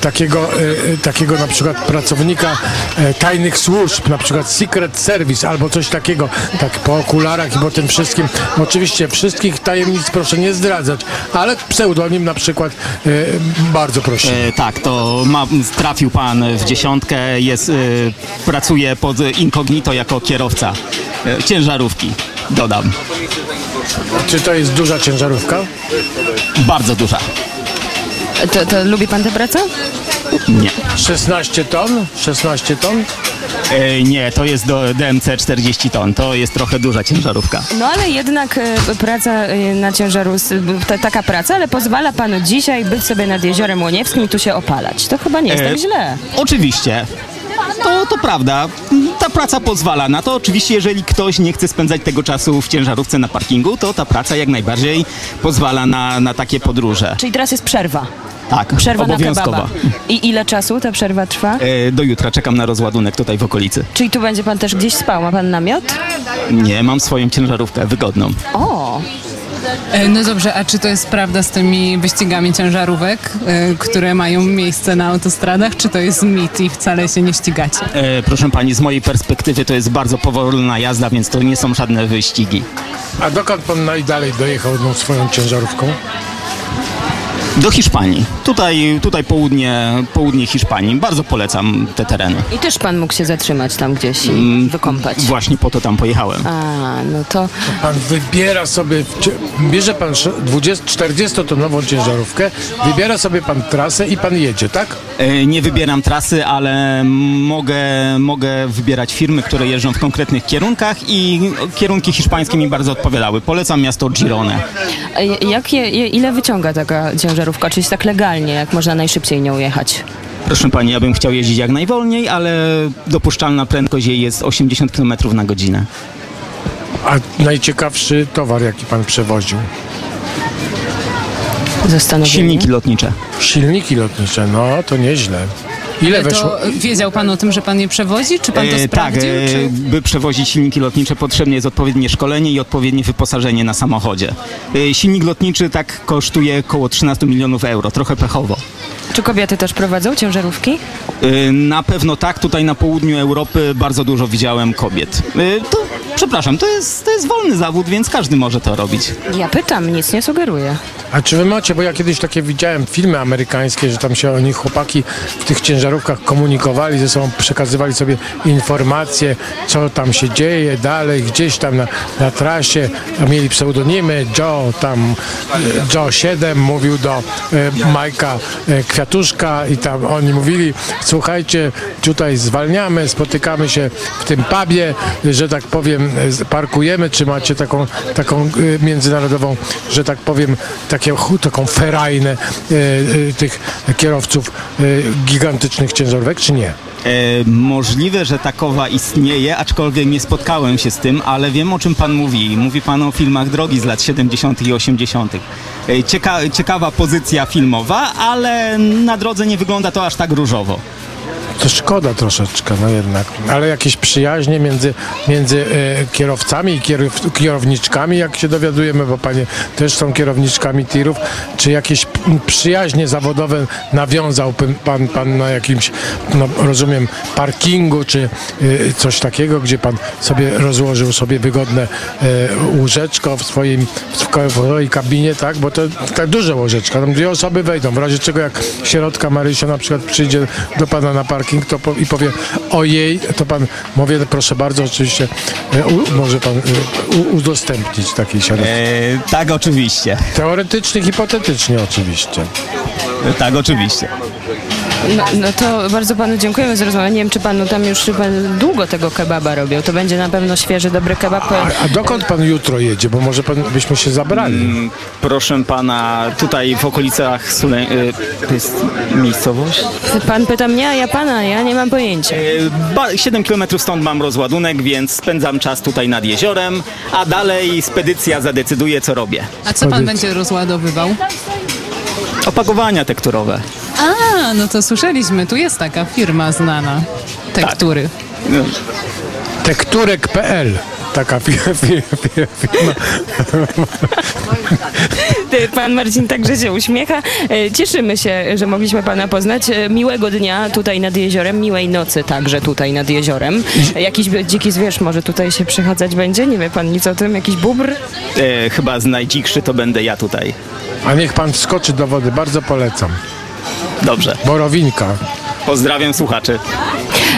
takiego, e, e, takiego na przykład pracownika e, tajnych służb, na przykład Secret Service albo coś takiego, tak po okularach i po tym wszystkim. Oczywiście wszystkich tajemnic proszę nie zdradzać, ale pseudonim na przykład e, bardzo proszę. E, tak, to ma, trafił pan w dziesiątkę, jest, pracuje pod incognito jako kierowca ciężarówki, dodam. Czy to jest duża ciężarówka? Bardzo duża. To, to lubi pan tę pracę? Nie. 16 ton? 16 ton? E, nie, to jest do DMC 40 ton, to jest trochę duża ciężarówka. No ale jednak e, praca e, na ta, taka praca, ale pozwala panu dzisiaj być sobie nad Jeziorem Łoniewskim i tu się opalać. To chyba nie jest E, tak źle. Oczywiście. To, to prawda. Ta praca pozwala na to. Oczywiście, jeżeli ktoś nie chce spędzać tego czasu w ciężarówce na parkingu, to ta praca jak najbardziej pozwala na, na takie podróże. Czyli teraz jest przerwa. Tak, Przerwa na obowiązkowa. kebaba. I ile czasu ta przerwa trwa? E, do jutra czekam na rozładunek tutaj w okolicy. Czyli tu będzie pan też gdzieś spał? Ma pan namiot? Nie, mam swoją ciężarówkę wygodną. O, No dobrze, a czy to jest prawda z tymi wyścigami ciężarówek, e, które mają miejsce na autostradach, czy to jest mit i wcale się nie ścigacie? E, proszę pani, z mojej perspektywy to jest bardzo powolna jazda, więc to nie są żadne wyścigi. A dokąd pan najdalej dojechał tą swoją ciężarówką? Do Hiszpanii. Tutaj, tutaj południe, południe Hiszpanii. Bardzo polecam te tereny. i też pan mógł się zatrzymać tam gdzieś i Mm, wykąpać. Właśnie po to tam pojechałem. A, no to Pan wybiera sobie, bierze pan 40-tonową ciężarówkę, wybiera sobie pan trasę i pan jedzie, tak? E, Nie wybieram trasy, ale mogę, mogę wybierać firmy, które jeżdżą w konkretnych kierunkach i kierunki hiszpańskie mi bardzo odpowiadały. Polecam miasto Girone. jakie, je- ile wyciąga taka ciężarówka? Oczywiście tak legalnie, jak można najszybciej nią jechać. Proszę pani, ja bym chciał jeździć jak najwolniej, ale dopuszczalna prędkość jej jest 80 km na godzinę. A najciekawszy towar, jaki pan przewoził? Zastanowienie. Silniki lotnicze. Silniki lotnicze, no to nieźle. Ile weszło? To wiedział pan o tym, że pan je przewozi, czy pan to E, tak, sprawdził? e, czy... by przewozić silniki lotnicze potrzebne jest odpowiednie szkolenie i odpowiednie wyposażenie na samochodzie. E, silnik lotniczy tak kosztuje około 13 milionów euro, trochę pechowo. Czy kobiety też prowadzą ciężarówki? Y, Na pewno tak, tutaj na południu Europy bardzo dużo widziałem kobiet. Y, To, przepraszam, to jest, to jest wolny zawód, więc każdy może to robić. Ja pytam, nic nie sugeruję. A czy wy macie, bo ja kiedyś takie widziałem filmy amerykańskie, że tam się oni chłopaki w tych ciężarówkach komunikowali ze sobą, przekazywali sobie informacje, co tam się dzieje dalej, gdzieś tam na, na trasie, a mieli pseudonimy, Joe tam, e, Joe 7 mówił do e, Majka e, Kwiatuszka i tam oni mówili, słuchajcie, tutaj zwalniamy, spotykamy się w tym pubie, że tak powiem, parkujemy, czy macie taką, taką e, międzynarodową, że tak powiem, takie, taką ferajnę e, e, tych kierowców gigantycznych ciężarówek, czy nie? E, możliwe, że takowa istnieje, aczkolwiek nie spotkałem się z tym, ale wiem o czym pan mówi. Mówi pan o filmach drogi z lat 70. i 80. E, cieka ciekawa pozycja filmowa, ale na drodze nie wygląda to aż tak różowo. To szkoda troszeczkę, no jednak. Ale jakieś przyjaźnie między, między e, kierowcami i kierow, kierowniczkami, jak się dowiadujemy, bo panie też są kierowniczkami tirów, czy jakieś przyjaźnie zawodowe nawiązał pan, pan, pan na jakimś, no, rozumiem, parkingu, czy e, coś takiego, gdzie pan sobie rozłożył sobie wygodne e, łóżeczko w swoim w swojej kabinie, tak? Bo to tak duże łóżeczka, tam dwie osoby wejdą, w razie czego jak środka Marysia na przykład przyjdzie do pana na parking to po, i powie ojej, to pan mówię, proszę bardzo, oczywiście e, u, może pan e, u, udostępnić takiej środki. E, tak, oczywiście. Teoretycznie, hipotetycznie oczywiście. Tak, oczywiście. No, no to bardzo panu dziękujemy za rozmowę. Nie wiem, czy panu tam już chyba długo tego kebaba robią. To będzie na pewno świeży, dobry kebab. A, a dokąd pan jutro jedzie? Bo może pan, byśmy się zabrali. Proszę pana, tutaj w okolicach Sule... e, to jest miejscowość? Pan pyta mnie, a ja pana, ja nie mam pojęcia. E, ba- 7 km stąd mam rozładunek, więc spędzam czas tutaj nad jeziorem, a dalej spedycja zadecyduje, co robię. A co pan będzie rozładowywał? Opakowania tekturowe. A, no to słyszeliśmy, tu jest taka firma znana. Tektury. No, Tekturek.pl Taka fi- fi- fi- firma. Pan Marcin także się uśmiecha. E, Cieszymy się, że mogliśmy pana poznać. E, Miłego dnia tutaj nad jeziorem, miłej nocy także tutaj nad jeziorem. E, Jakiś dziki zwierz może tutaj się przychadzać będzie? Nie wie pan nic o tym? Jakiś bubr? E, chyba z najdzikszy to będę ja tutaj. A niech pan wskoczy do wody, bardzo polecam. Dobrze. Borowinka. Pozdrawiam słuchaczy.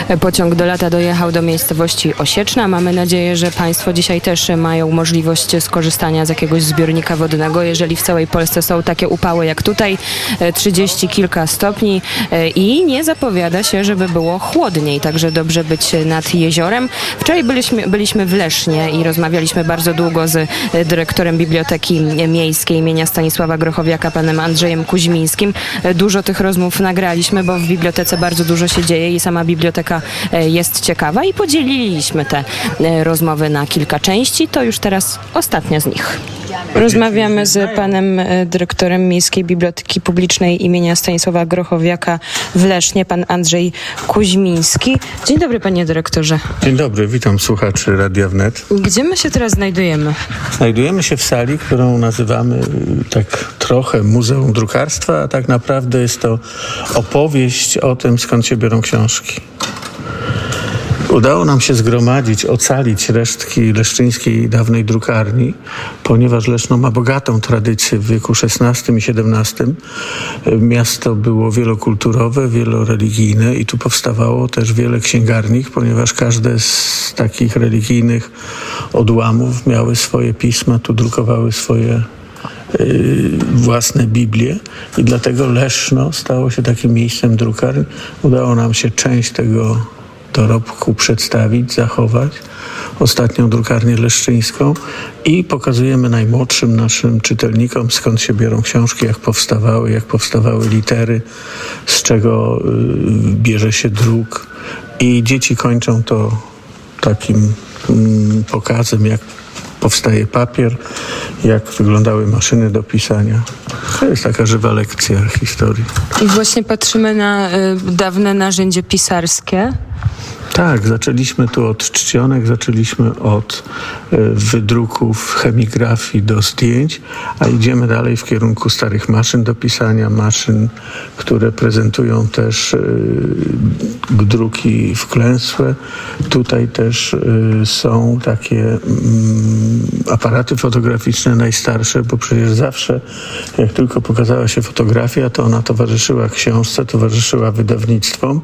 E, Pociąg do lata dojechał do miejscowości Osieczna. Mamy nadzieję, że Państwo dzisiaj też mają możliwość skorzystania z jakiegoś zbiornika wodnego. Jeżeli w całej Polsce są takie upały jak tutaj, e, 30 kilka stopni e, i nie zapowiada się, żeby było chłodniej, także dobrze być nad jeziorem. Wczoraj byliśmy, byliśmy w Lesznie i rozmawialiśmy bardzo długo z e, dyrektorem Biblioteki Miejskiej imienia Stanisława Grochowiaka, panem Andrzejem Kuźmińskim. E, Dużo tych rozmów nagraliśmy, bo w bibliotece bardzo dużo się dzieje i sama biblioteka e, jest ciekawa i podzieliliśmy te e, rozmowy na kilka części. To już teraz ostatnia z nich. Rozmawiamy z panem e, dyrektorem Miejskiej Biblioteki Publicznej imienia Stanisława Grochowiaka w Lesznie, pan Andrzej Kuźmiński. Dzień dobry, panie dyrektorze. Dzień dobry, witam słuchaczy Radia Wnet. Gdzie my się teraz znajdujemy? Znajdujemy się w sali, którą nazywamy y, tak trochę Muzeum Drukarstwa, a tak naprawdę jest to opowieść o tym, skąd się biorą książki. Udało nam się zgromadzić, ocalić resztki leszczyńskiej dawnej drukarni, ponieważ Leszno ma bogatą tradycję w wieku XVI i XVII. Miasto było wielokulturowe, wieloreligijne i tu powstawało też wiele księgarni, ponieważ każde z takich religijnych odłamów miały swoje pisma, tu drukowały swoje własne Biblie i dlatego Leszno stało się takim miejscem drukarni. Udało nam się część tego dorobku przedstawić, zachować. Ostatnią drukarnię leszczyńską i pokazujemy najmłodszym naszym czytelnikom, skąd się biorą książki, jak powstawały, jak powstawały litery, z czego y, bierze się druk. I dzieci kończą to takim mm, pokazem, jak powstaje papier, jak wyglądały maszyny do pisania. To jest taka żywa lekcja historii. I właśnie patrzymy na y, dawne narzędzie pisarskie. Tak, zaczęliśmy tu od czcionek, zaczęliśmy od e, wydruków, chemigrafii do zdjęć, a idziemy dalej w kierunku starych maszyn do pisania, maszyn, które prezentują też e, druki wklęsłe. Tutaj też e, są takie mm, aparaty fotograficzne najstarsze, bo przecież zawsze, jak tylko pokazała się fotografia, to ona towarzyszyła książce, towarzyszyła wydawnictwom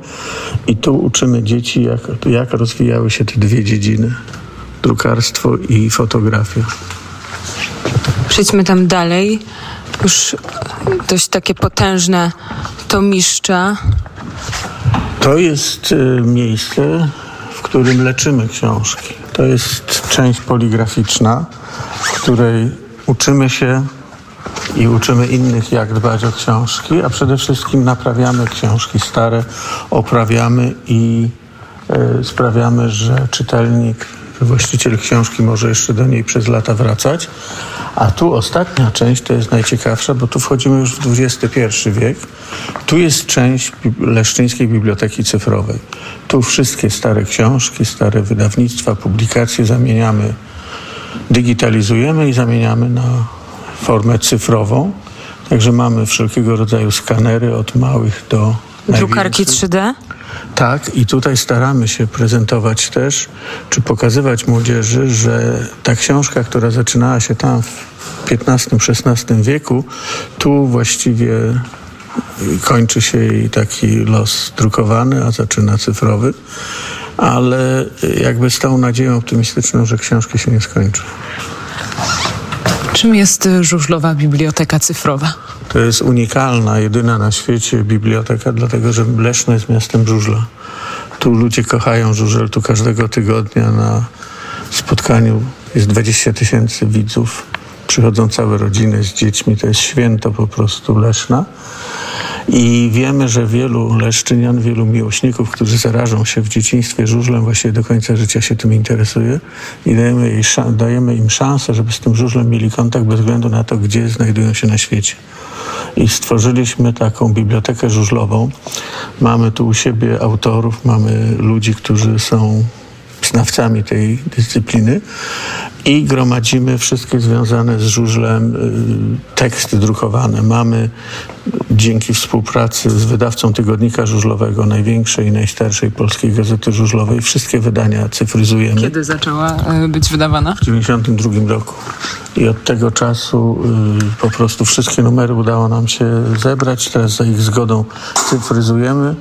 i tu uczymy dzieci, jak, jak rozwijały się te dwie dziedziny. Drukarstwo i fotografia. Przejdźmy tam dalej. Już dość takie potężne tomiszcza. To jest y, miejsce, w którym leczymy książki. To jest część poligraficzna, w której uczymy się i uczymy innych, jak dbać o książki, a przede wszystkim naprawiamy książki stare, oprawiamy i sprawiamy, że czytelnik, właściciel książki może jeszcze do niej przez lata wracać. A tu ostatnia część to jest najciekawsza, bo tu wchodzimy już w XXI wiek. Tu jest część Leszczyńskiej Biblioteki Cyfrowej. Tu wszystkie stare książki, stare wydawnictwa, publikacje zamieniamy, digitalizujemy i zamieniamy na formę cyfrową. Także mamy wszelkiego rodzaju skanery od małych do Drukarki największych. 3D. Tak, i tutaj staramy się prezentować też, czy pokazywać młodzieży, że ta książka, która zaczynała się tam w XV-XVI wieku, tu właściwie kończy się jej taki los drukowany, a zaczyna cyfrowy, ale jakby z tą nadzieją optymistyczną, że książki się nie skończą. Czym jest y, żużlowa biblioteka cyfrowa? To jest unikalna, jedyna na świecie biblioteka, dlatego że Leszno jest miastem żużla. Tu ludzie kochają żużel, tu każdego tygodnia na spotkaniu jest 20 tysięcy widzów. Przychodzą całe rodziny z dziećmi, to jest święto po prostu Leszna. I wiemy, że wielu leszczynian, wielu miłośników, którzy zarażą się w dzieciństwie żużlem, właściwie do końca życia się tym interesuje i dajemy, jej, dajemy im szansę, żeby z tym żużlem mieli kontakt bez względu na to, gdzie znajdują się na świecie. I stworzyliśmy taką bibliotekę żużlową. Mamy tu u siebie autorów, mamy ludzi, którzy są znawcami tej dyscypliny i gromadzimy wszystkie związane z żużlem teksty drukowane. Mamy dzięki współpracy z wydawcą Tygodnika Żużlowego, największej i najstarszej polskiej gazety żużlowej, wszystkie wydania cyfryzujemy. Kiedy zaczęła być wydawana? W 1992 roku. I od tego czasu po prostu wszystkie numery udało nam się zebrać. Teraz za ich zgodą cyfryzujemy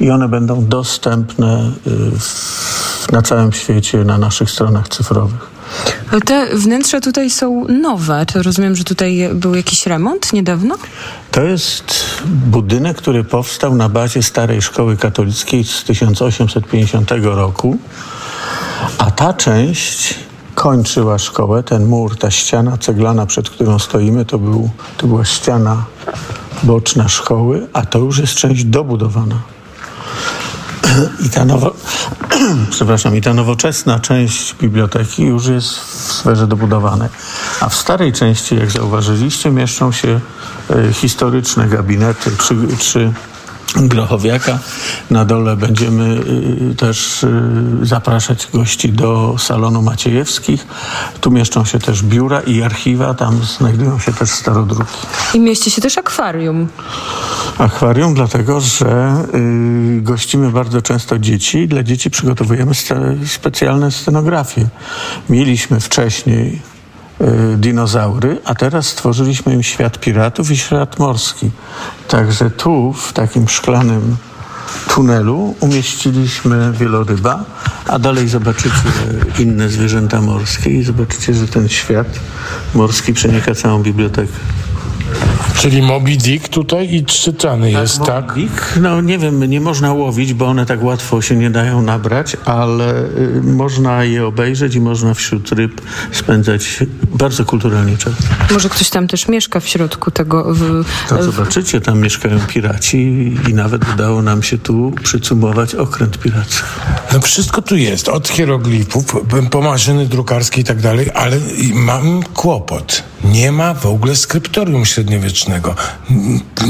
i one będą dostępne w, na całym świecie na naszych stronach cyfrowych. Te wnętrza tutaj są nowe. To rozumiem, że tutaj był jakiś remont niedawno? To jest budynek, który powstał na bazie starej szkoły katolickiej z 1850 roku, a ta część kończyła szkołę. Ten mur, ta ściana ceglana, przed którą stoimy, to, był, to była ściana boczna szkoły, a to już jest część dobudowana. I ta, nowo, przepraszam, I ta nowoczesna część biblioteki już jest w sferze dobudowanej. A w starej części, jak zauważyliście, mieszczą się e, historyczne gabinety, trzy, trzy Grochowiaka. Na dole będziemy y, też y, zapraszać gości do salonu Maciejewskich. Tu mieszczą się też biura i archiwa, tam znajdują się też starodruki. I mieści się też akwarium. Akwarium, dlatego że y, gościmy bardzo często dzieci. Dla dzieci przygotowujemy specjalne scenografie. Mieliśmy wcześniej y, dinozaury, a teraz stworzyliśmy im świat piratów i świat morski. Także tu, w takim szklanym tunelu, umieściliśmy wieloryba, a dalej zobaczycie inne zwierzęta morskie i zobaczycie, że ten świat morski przenika całą bibliotekę. Czyli Moby Dick tutaj i czytany jest, tak? Dick, no nie wiem, nie można łowić, bo one tak łatwo się nie dają nabrać, ale y, można je obejrzeć i można wśród ryb spędzać bardzo kulturalnie czas. Może ktoś tam też mieszka w środku tego. W, To zobaczycie, tam mieszkają piraci i nawet udało nam się tu przycumować okręt piracki. No wszystko tu jest, od hieroglifów, po maszyny drukarskie i tak dalej, ale mam kłopot. Nie ma w ogóle skryptorium średniowiecznego.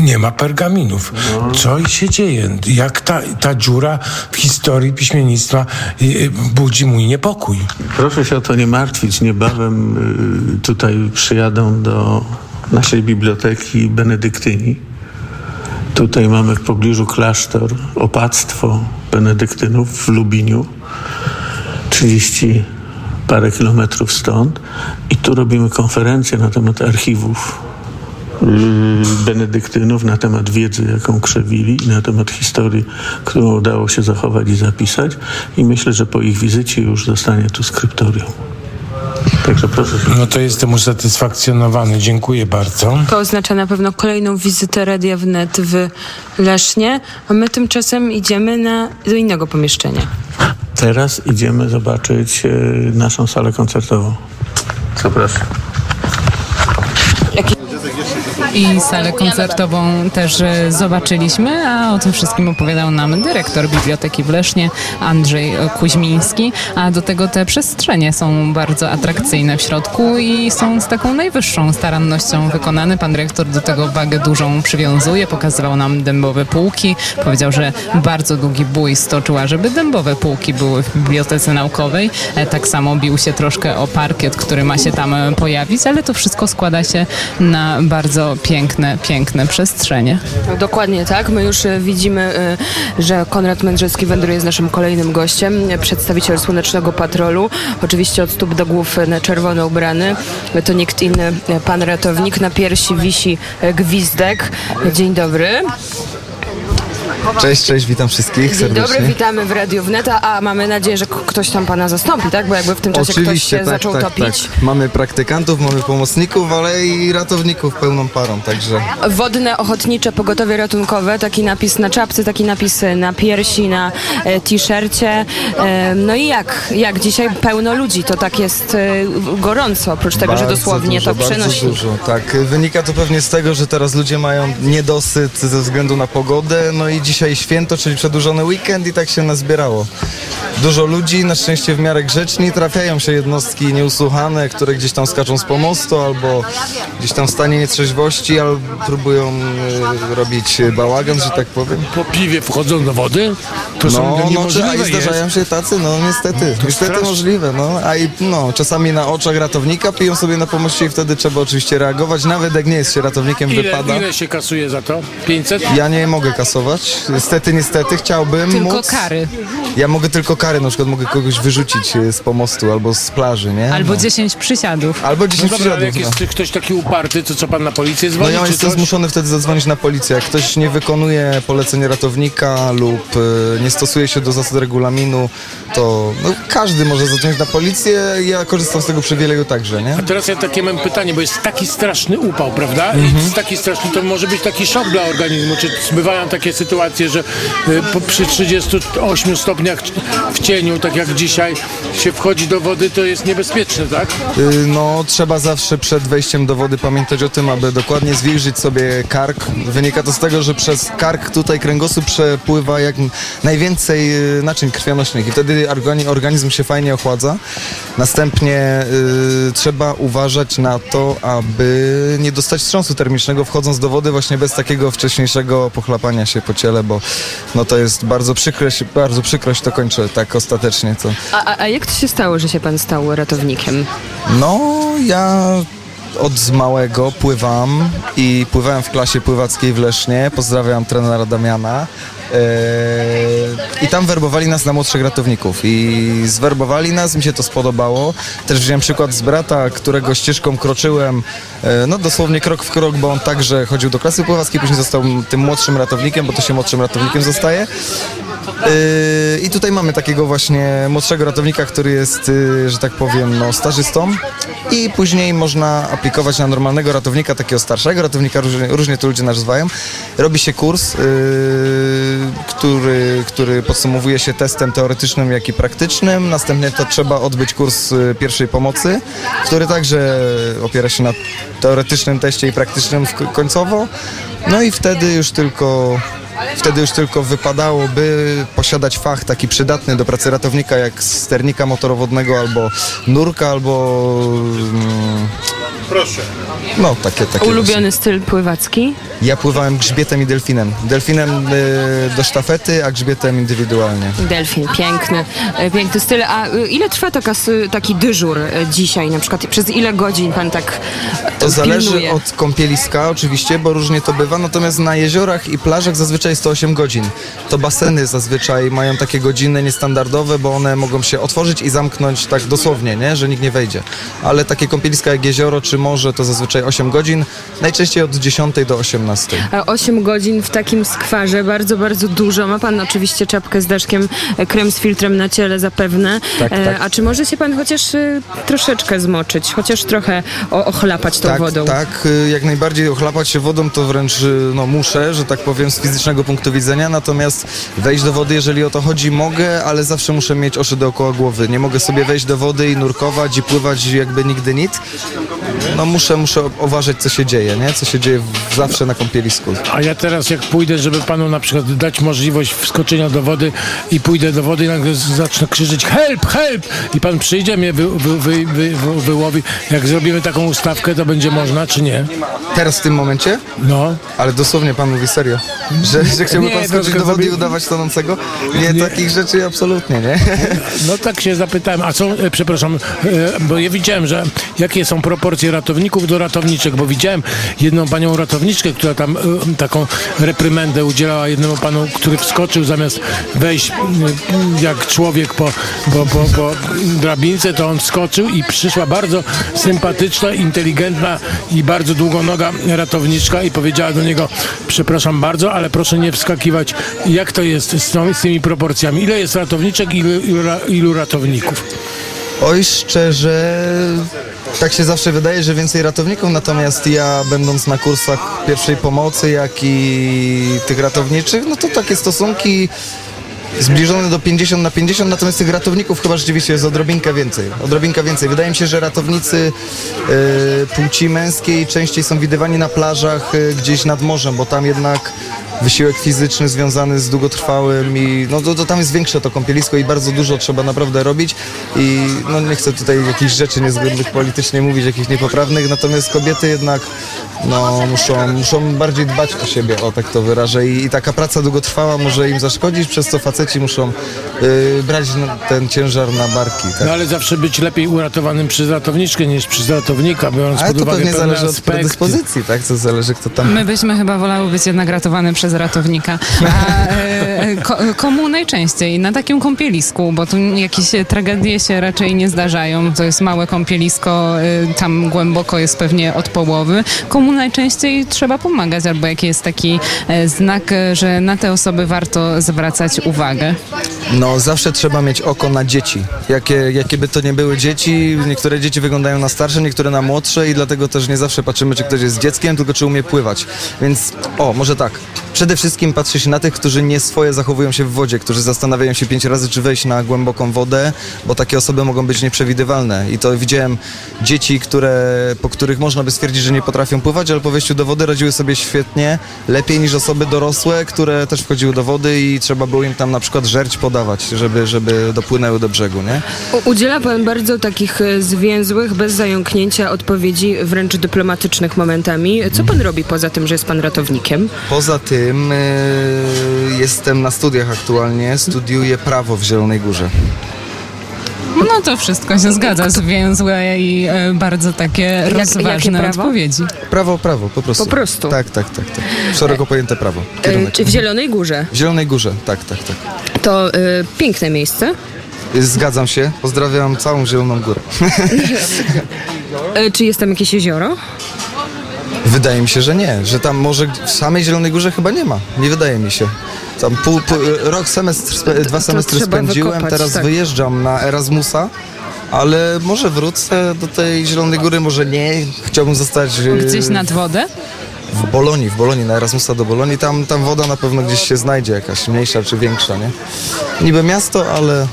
Nie ma pergaminów. Co się dzieje? Jak ta, ta dziura w historii piśmiennictwa y, budzi mój niepokój? Proszę się o to nie martwić. Niebawem y, tutaj przyjadą do naszej biblioteki benedyktyni. Tutaj mamy w pobliżu klasztor, opactwo benedyktynów w Lubiniu, 30 parę kilometrów stąd. I tu robimy konferencję na temat archiwów benedyktynów, na temat wiedzy, jaką krzewili i na temat historii, którą udało się zachować i zapisać. I myślę, że po ich wizycie już zostanie tu skryptorium. Także proszę No to jestem usatysfakcjonowany. Dziękuję bardzo. To oznacza na pewno kolejną wizytę Radia Wnet w Lesznie, a my tymczasem idziemy na, do innego pomieszczenia. Teraz idziemy zobaczyć e, naszą salę koncertową. Zapraszam. I salę koncertową też e, zobaczyliśmy, a o tym wszystkim opowiadał nam dyrektor Biblioteki w Lesznie, Andrzej Kuźmiński. A do tego te przestrzenie są bardzo atrakcyjne w środku i są z taką najwyższą starannością wykonane. Pan dyrektor do tego wagę dużą przywiązuje, pokazywał nam dębowe półki. Powiedział, że bardzo długi bój stoczyła, żeby dębowe półki były w Bibliotece Naukowej. E, Tak samo bił się troszkę o parkiet, który ma się tam e, pojawić, ale to wszystko składa się na bardzo piękne, piękne przestrzenie. Dokładnie tak. My już e, widzimy, e, że Konrad Mędrzecki wędruje z naszym kolejnym gościem, e, przedstawiciel Słonecznego Patrolu, oczywiście od stóp do głów na czerwono ubrany. To nikt inny, pan ratownik. Na piersi wisi gwizdek. Dzień dobry. Cześć, cześć, witam wszystkich Dzień serdecznie. dobry, witamy w Radiu Wneta, a mamy nadzieję, że ktoś tam pana zastąpi, tak? Bo jakby w tym czasie ktoś się tak, zaczął tak, topić. tak. Mamy praktykantów, mamy pomocników, ale i ratowników pełną parą, także Wodne Ochotnicze Pogotowie Ratunkowe, taki napis na czapce, taki napis na piersi, na e, t-shircie. E, no i jak? Jak dzisiaj pełno ludzi, to tak jest e, gorąco, oprócz tego, że bardzo dosłownie dużo, to przenosi. Bardzo dużo, tak. Wynika to pewnie z tego, że teraz ludzie mają niedosyt ze względu na pogodę, no i dzisiaj święto, czyli przedłużony weekend i tak się nazbierało. Dużo ludzi, na szczęście w miarę grzeczni, trafiają się jednostki nieusłuchane, które gdzieś tam skaczą z pomostu albo gdzieś tam w stanie nietrzeźwości, albo próbują y, robić bałagan, że tak powiem. Po piwie wchodzą do wody? To są no, no, czy, a zdarzają się tacy, no niestety, niestety straszne. możliwe, no, a i no, czasami na oczach ratownika piją sobie na pomoście i wtedy trzeba oczywiście reagować, nawet jak nie jest się ratownikiem, Ile, wypada. ile się kasuje za to? 500? Ja nie mogę kasować, niestety, niestety, chciałbym Tylko móc. kary. Ja mogę tylko kary, na przykład mogę kogoś wyrzucić e, z pomostu albo z plaży, nie? Albo no. 10 przysiadów. Albo No 10 dobra, ale przysiadów, jak no. jest ktoś taki uparty, to co pan na policję No dzwoni? ja czy jestem coś? zmuszony wtedy zadzwonić na policję. Jak ktoś nie wykonuje polecenia ratownika lub e, nie stosuje się do zasad regulaminu, to no, każdy może zadzwonić na policję. Ja korzystam z tego przywileju także, nie? A teraz ja takie mam pytanie, bo jest taki straszny upał, prawda? I Mhm. jest taki straszny, to może być taki szok dla organizmu. Czy bywają takie sytuacje, że y, przy 38 stopniach w cieniu, tak jak dzisiaj, się wchodzi do wody, to jest niebezpieczne, tak? Y, No, trzeba zawsze przed wejściem do wody pamiętać o tym, aby dokładnie zwilżyć sobie kark. Wynika to z tego, że przez kark tutaj kręgosłup przepływa jak najwięcej y, naczyń krwionośnych i wtedy organi- organizm się fajnie ochładza. Następnie y, trzeba uważać na to, aby nie dostać wstrząsu termicznego wchodząc do wody właśnie bez takiego wcześniejszego pochlapania się po ciele, bo no to jest bardzo przykrość, bardzo przykrość to kończę tak ostatecznie. To, A, a, a jak to się stało, że się pan stał ratownikiem? no, ja od małego pływam i pływałem w klasie pływackiej w Lesznie. Pozdrawiam trenera Damiana. Eee, I tam werbowali nas na młodszych ratowników i zwerbowali nas, mi się to spodobało. Też wziąłem przykład z brata, którego ścieżką kroczyłem, e, no dosłownie krok w krok, bo on także chodził do klasy pływackiej, później został tym młodszym ratownikiem, bo to się młodszym ratownikiem zostaje. Yy, I tutaj mamy takiego właśnie młodszego ratownika, który jest, yy, że tak powiem, no, stażystą i później można aplikować na normalnego ratownika, takiego starszego ratownika, różnie, różnie to ludzie nazywają. Robi się kurs, yy, który, który podsumowuje się testem teoretycznym, jak i praktycznym. Następnie to trzeba odbyć kurs yy, pierwszej pomocy, który także opiera się na teoretycznym teście i praktycznym końcowo. No i wtedy już tylko Wtedy już tylko wypadałoby posiadać fach taki przydatny do pracy ratownika, jak sternika motorowodnego, albo nurka, albo... mm, Proszę. No, takie, takie Ulubiony styl pływacki? właśnie. Ja pływałem grzbietem i delfinem. Delfinem y, do sztafety, a grzbietem indywidualnie. Delfin, piękny, e, piękny styl. A e, ile trwa taka, taki dyżur dzisiaj na przykład? Przez ile godzin pan tak To zależy pilnuje? od kąpieliska oczywiście, bo różnie to bywa, natomiast na jeziorach i plażach zazwyczaj jest to 8 godzin. To baseny zazwyczaj mają takie godziny niestandardowe, bo one mogą się otworzyć i zamknąć tak dosłownie, nie? że nikt nie wejdzie. Ale takie kąpieliska jak jezioro czy morze to zazwyczaj 8 godzin, najczęściej od 10 do 18. A 8 godzin w takim skwarze, bardzo, bardzo dużo. Ma pan oczywiście czapkę z daszkiem, e, krem z filtrem na ciele zapewne. Tak, E, tak. A czy może się pan chociaż e, troszeczkę zmoczyć, chociaż trochę ochlapać tą tak, wodą? Tak, jak najbardziej ochlapać się wodą to wręcz no, muszę, że tak powiem, z fizycznego punktu widzenia, natomiast wejść do wody, jeżeli o to chodzi, mogę, ale zawsze muszę mieć oczy dookoła głowy. Nie mogę sobie wejść do wody i nurkować i pływać jakby nigdy nic. No muszę, muszę uważać, co się dzieje, nie? Co się dzieje zawsze na kąpielisku. A ja teraz jak pójdę, żeby panu na przykład dać możliwość wskoczenia do wody i pójdę do wody i nagle zacznę krzyczeć help, help i pan przyjdzie, mnie wy, wy, wy, wy, wy, wyłowi. Jak zrobimy taką ustawkę, to będzie można, czy nie? Teraz w tym momencie? No. Ale dosłownie pan mówi serio, że, że chciałby Nie, pan skoczyć do wody i udawać tonącego? Nie, Nie. takich rzeczy absolutnie, nie? No tak się zapytałem, a są, e, przepraszam, e, bo ja widziałem, że jakie są proporcje ratowników do ratowniczek, bo widziałem jedną panią ratowniczkę, która tam e, taką reprymendę udzielała jednemu panu, który wskoczył zamiast wejść e, jak człowiek po, po, po, po drabince, to on wskoczył i przyszła bardzo sympatyczna, inteligentna i bardzo długonoga ratowniczka i powiedziała do niego, przepraszam bardzo, ale proszę nie wskakiwać. Jak to jest z, z tymi proporcjami? Ile jest ratowniczek, ilu, ilu, ilu ratowników? Oj, szczerze, tak się zawsze wydaje, że więcej ratowników, natomiast ja będąc na kursach pierwszej pomocy, jak i tych ratowniczych, no to takie stosunki zbliżone do 50 na 50, natomiast tych ratowników chyba rzeczywiście jest odrobinkę więcej. Odrobinkę więcej. Wydaje mi się, że ratownicy e, płci męskiej częściej są widywani na plażach e, gdzieś nad morzem, bo tam jednak wysiłek fizyczny związany z długotrwałym i no to, to tam jest większe to kąpielisko i bardzo dużo trzeba naprawdę robić i no nie chcę tutaj jakichś rzeczy niezgodnych politycznie mówić, jakichś niepoprawnych, natomiast kobiety jednak no muszą, muszą bardziej dbać o siebie, o tak to wyrażę i, i taka praca długotrwała może im zaszkodzić, przez co faceci muszą y, brać ten ciężar na barki. Tak? No ale zawsze być lepiej uratowanym przez ratowniczkę niż przez ratownika, biorąc Ale pod to uwagę pewnie pewne zależy od predyspozycji, tak? To zależy kto tam... My byśmy chyba wolały być jednak ratowane przez ratownika. A e, ko, komu najczęściej? Na takim kąpielisku, bo tu jakieś tragedie się raczej nie zdarzają. To jest małe kąpielisko, e, tam głęboko jest pewnie od połowy. Komu najczęściej trzeba pomagać? Albo jaki jest taki e, znak, że na te osoby warto zwracać uwagę? No, zawsze trzeba mieć oko na dzieci. Jakie, jakie by to nie były dzieci, niektóre dzieci wyglądają na starsze, niektóre na młodsze i dlatego też nie zawsze patrzymy, czy ktoś jest dzieckiem, tylko czy umie pływać. Więc, o, może tak. Przede wszystkim patrzy się na tych, którzy nie swoje zachowują się w wodzie, którzy zastanawiają się pięć razy, czy wejść na głęboką wodę, bo takie osoby mogą być nieprzewidywalne. I to widziałem dzieci, które, po których można by stwierdzić, że nie potrafią pływać, ale po wejściu do wody radziły sobie świetnie, lepiej niż osoby dorosłe, które też wchodziły do wody i trzeba było im tam na przykład żerć podawać, żeby, żeby dopłynęły do brzegu, nie? Udziela pan bardzo takich e, zwięzłych, bez zająknięcia odpowiedzi, wręcz dyplomatycznych momentami. Co pan robi poza tym, że jest pan ratownikiem? Poza tym y, jestem na studiach aktualnie, studiuję prawo w Zielonej Górze. No to wszystko się zgadza. Zwięzłe i e, bardzo takie rozważne prawo? odpowiedzi. Prawo, prawo, po prostu. Po prostu? Tak, tak, tak. tak. Szeroko pojęte prawo. E, Kierunek. Czy w Zielonej Górze? W Zielonej Górze, tak, tak, tak. To e, piękne miejsce. Zgadzam się. Pozdrawiam całą Zieloną Górę. E, Czy jest tam jakieś jezioro? Wydaje mi się, że nie, że tam może w samej Zielonej Górze chyba nie ma. Nie wydaje mi się. Tam pół, pół, rok semestr, spe, dwa semestry spędziłem, wykopać, teraz tak. wyjeżdżam na Erasmusa, ale może wrócę do tej Zielonej Góry, może nie. Chciałbym zostać e, Gdzieś nad wodę? w Bolonii, w Bolonii, na Erasmusa do Bolonii. Tam, tam woda na pewno gdzieś się znajdzie, jakaś mniejsza czy większa, nie? Niby miasto, ale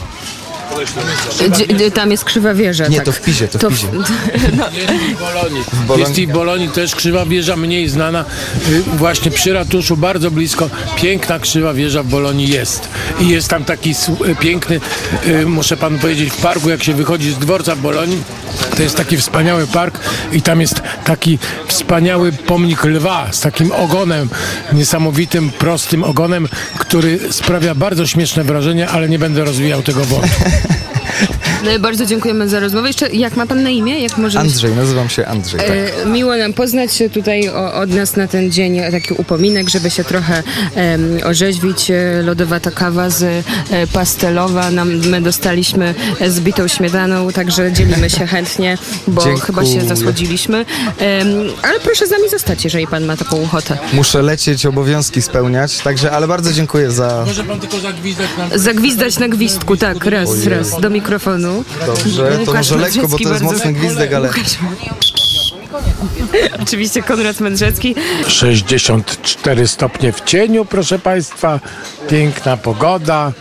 Tam jest krzywa wieża. Nie, tak. to w Pizie, to w Pizie. no, Jest i w Bolonii. Bolonii- Jest i w Bolonii też krzywa wieża, mniej znana. y, Właśnie przy ratuszu, bardzo blisko. Piękna krzywa wieża w Bolonii jest. I jest tam taki y, piękny, y, muszę panu powiedzieć, w parku, jak się wychodzi z dworca w Bolonii, to jest taki wspaniały park i tam jest taki wspaniały pomnik lwa z takim ogonem, niesamowitym, prostym ogonem, który sprawia bardzo śmieszne wrażenie, ale nie będę rozwijał tego wątku. No, bardzo dziękujemy za rozmowę. Jeszcze jak ma pan na imię? Jak może Andrzej, nazywam się Andrzej. Tak. E, Miło nam poznać się tutaj o, od nas na ten dzień, e, taki upominek, żeby się trochę em, orzeźwić. E, Lodowata kawa z e, pastelowa. Nam, my dostaliśmy e, z bitą śmietaną, także dzielimy się chętnie, bo Dziękuję. chyba się zasłodziliśmy. Em, ale proszę z nami zostać, jeżeli pan ma taką ochotę. Muszę lecieć, obowiązki spełniać, także, ale bardzo dziękuję za... Może pan tylko zagwizdać nam Zagwizdać na gwizdku, tak, raz, Ojej. raz, do mikrofonu. Dobrze, to Łukasz może lekko, bo to jest mocny gwizdek, ale... Oczywiście Konrad Mędrzecki. 64 stopnie w cieniu, proszę Państwa. Piękna pogoda,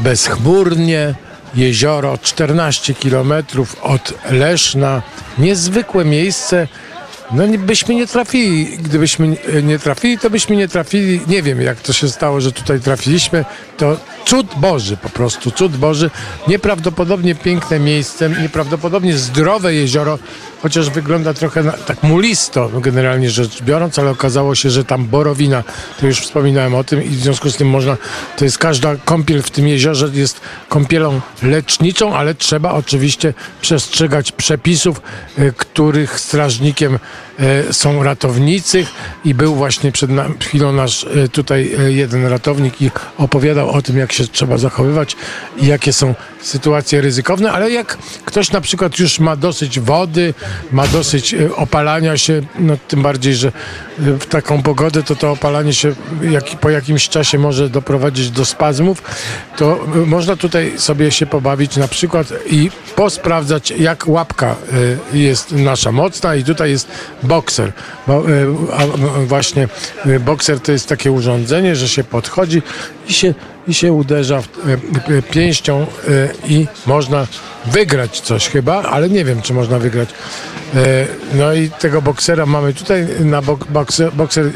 bezchmurnie. Jezioro 14 km od Leszna. Niezwykłe miejsce. No byśmy nie trafili. Gdybyśmy nie- nie trafili, to byśmy nie trafili. Nie wiem, jak to się stało, że tutaj trafiliśmy. To cud Boży po prostu, cud Boży. Nieprawdopodobnie piękne miejsce, nieprawdopodobnie zdrowe jezioro, chociaż wygląda trochę na, tak mulisto, no generalnie rzecz biorąc, ale okazało się, że tam borowina, to już wspominałem o tym i w związku z tym można, to jest każda kąpiel w tym jeziorze jest kąpielą leczniczą, ale trzeba oczywiście przestrzegać przepisów, e, których strażnikiem e, są ratownicy i był właśnie przed chwilą nasz e, tutaj jeden ratownik i opowiadał o tym, jak się trzeba zachowywać i jakie są sytuacje ryzykowne, ale jak ktoś na przykład już ma dosyć wody, ma dosyć e, opalania się, no tym bardziej, że e, w taką pogodę to to opalanie się jak, po jakimś czasie może doprowadzić do spazmów, to e, można tutaj sobie się pobawić na przykład i posprawdzać, jak łapka jest nasza mocna i tutaj jest bokser. Bo, a, właśnie bokser to jest takie urządzenie, że się podchodzi i się, i się uderza w, e, pięścią e, i można wygrać coś chyba, ale nie wiem, czy można wygrać. E, no i tego boksera mamy tutaj, na bok, bokser, bokser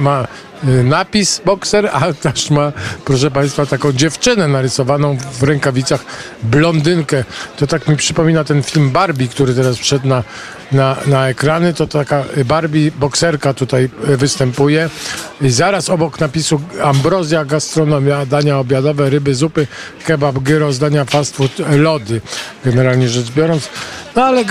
ma napis bokser, a też ma, proszę Państwa, taką dziewczynę narysowaną w rękawicach, blondynkę. To tak mi przypomina ten film Barbie, który teraz wszedł na, na, na ekrany. To taka Barbie bokserka tutaj e, występuje. I zaraz obok napisu Ambrozja, gastronomia, dania obiadowe, ryby, zupy, kebab, gyros, dania fast food, lody. Generalnie rzecz biorąc. No ale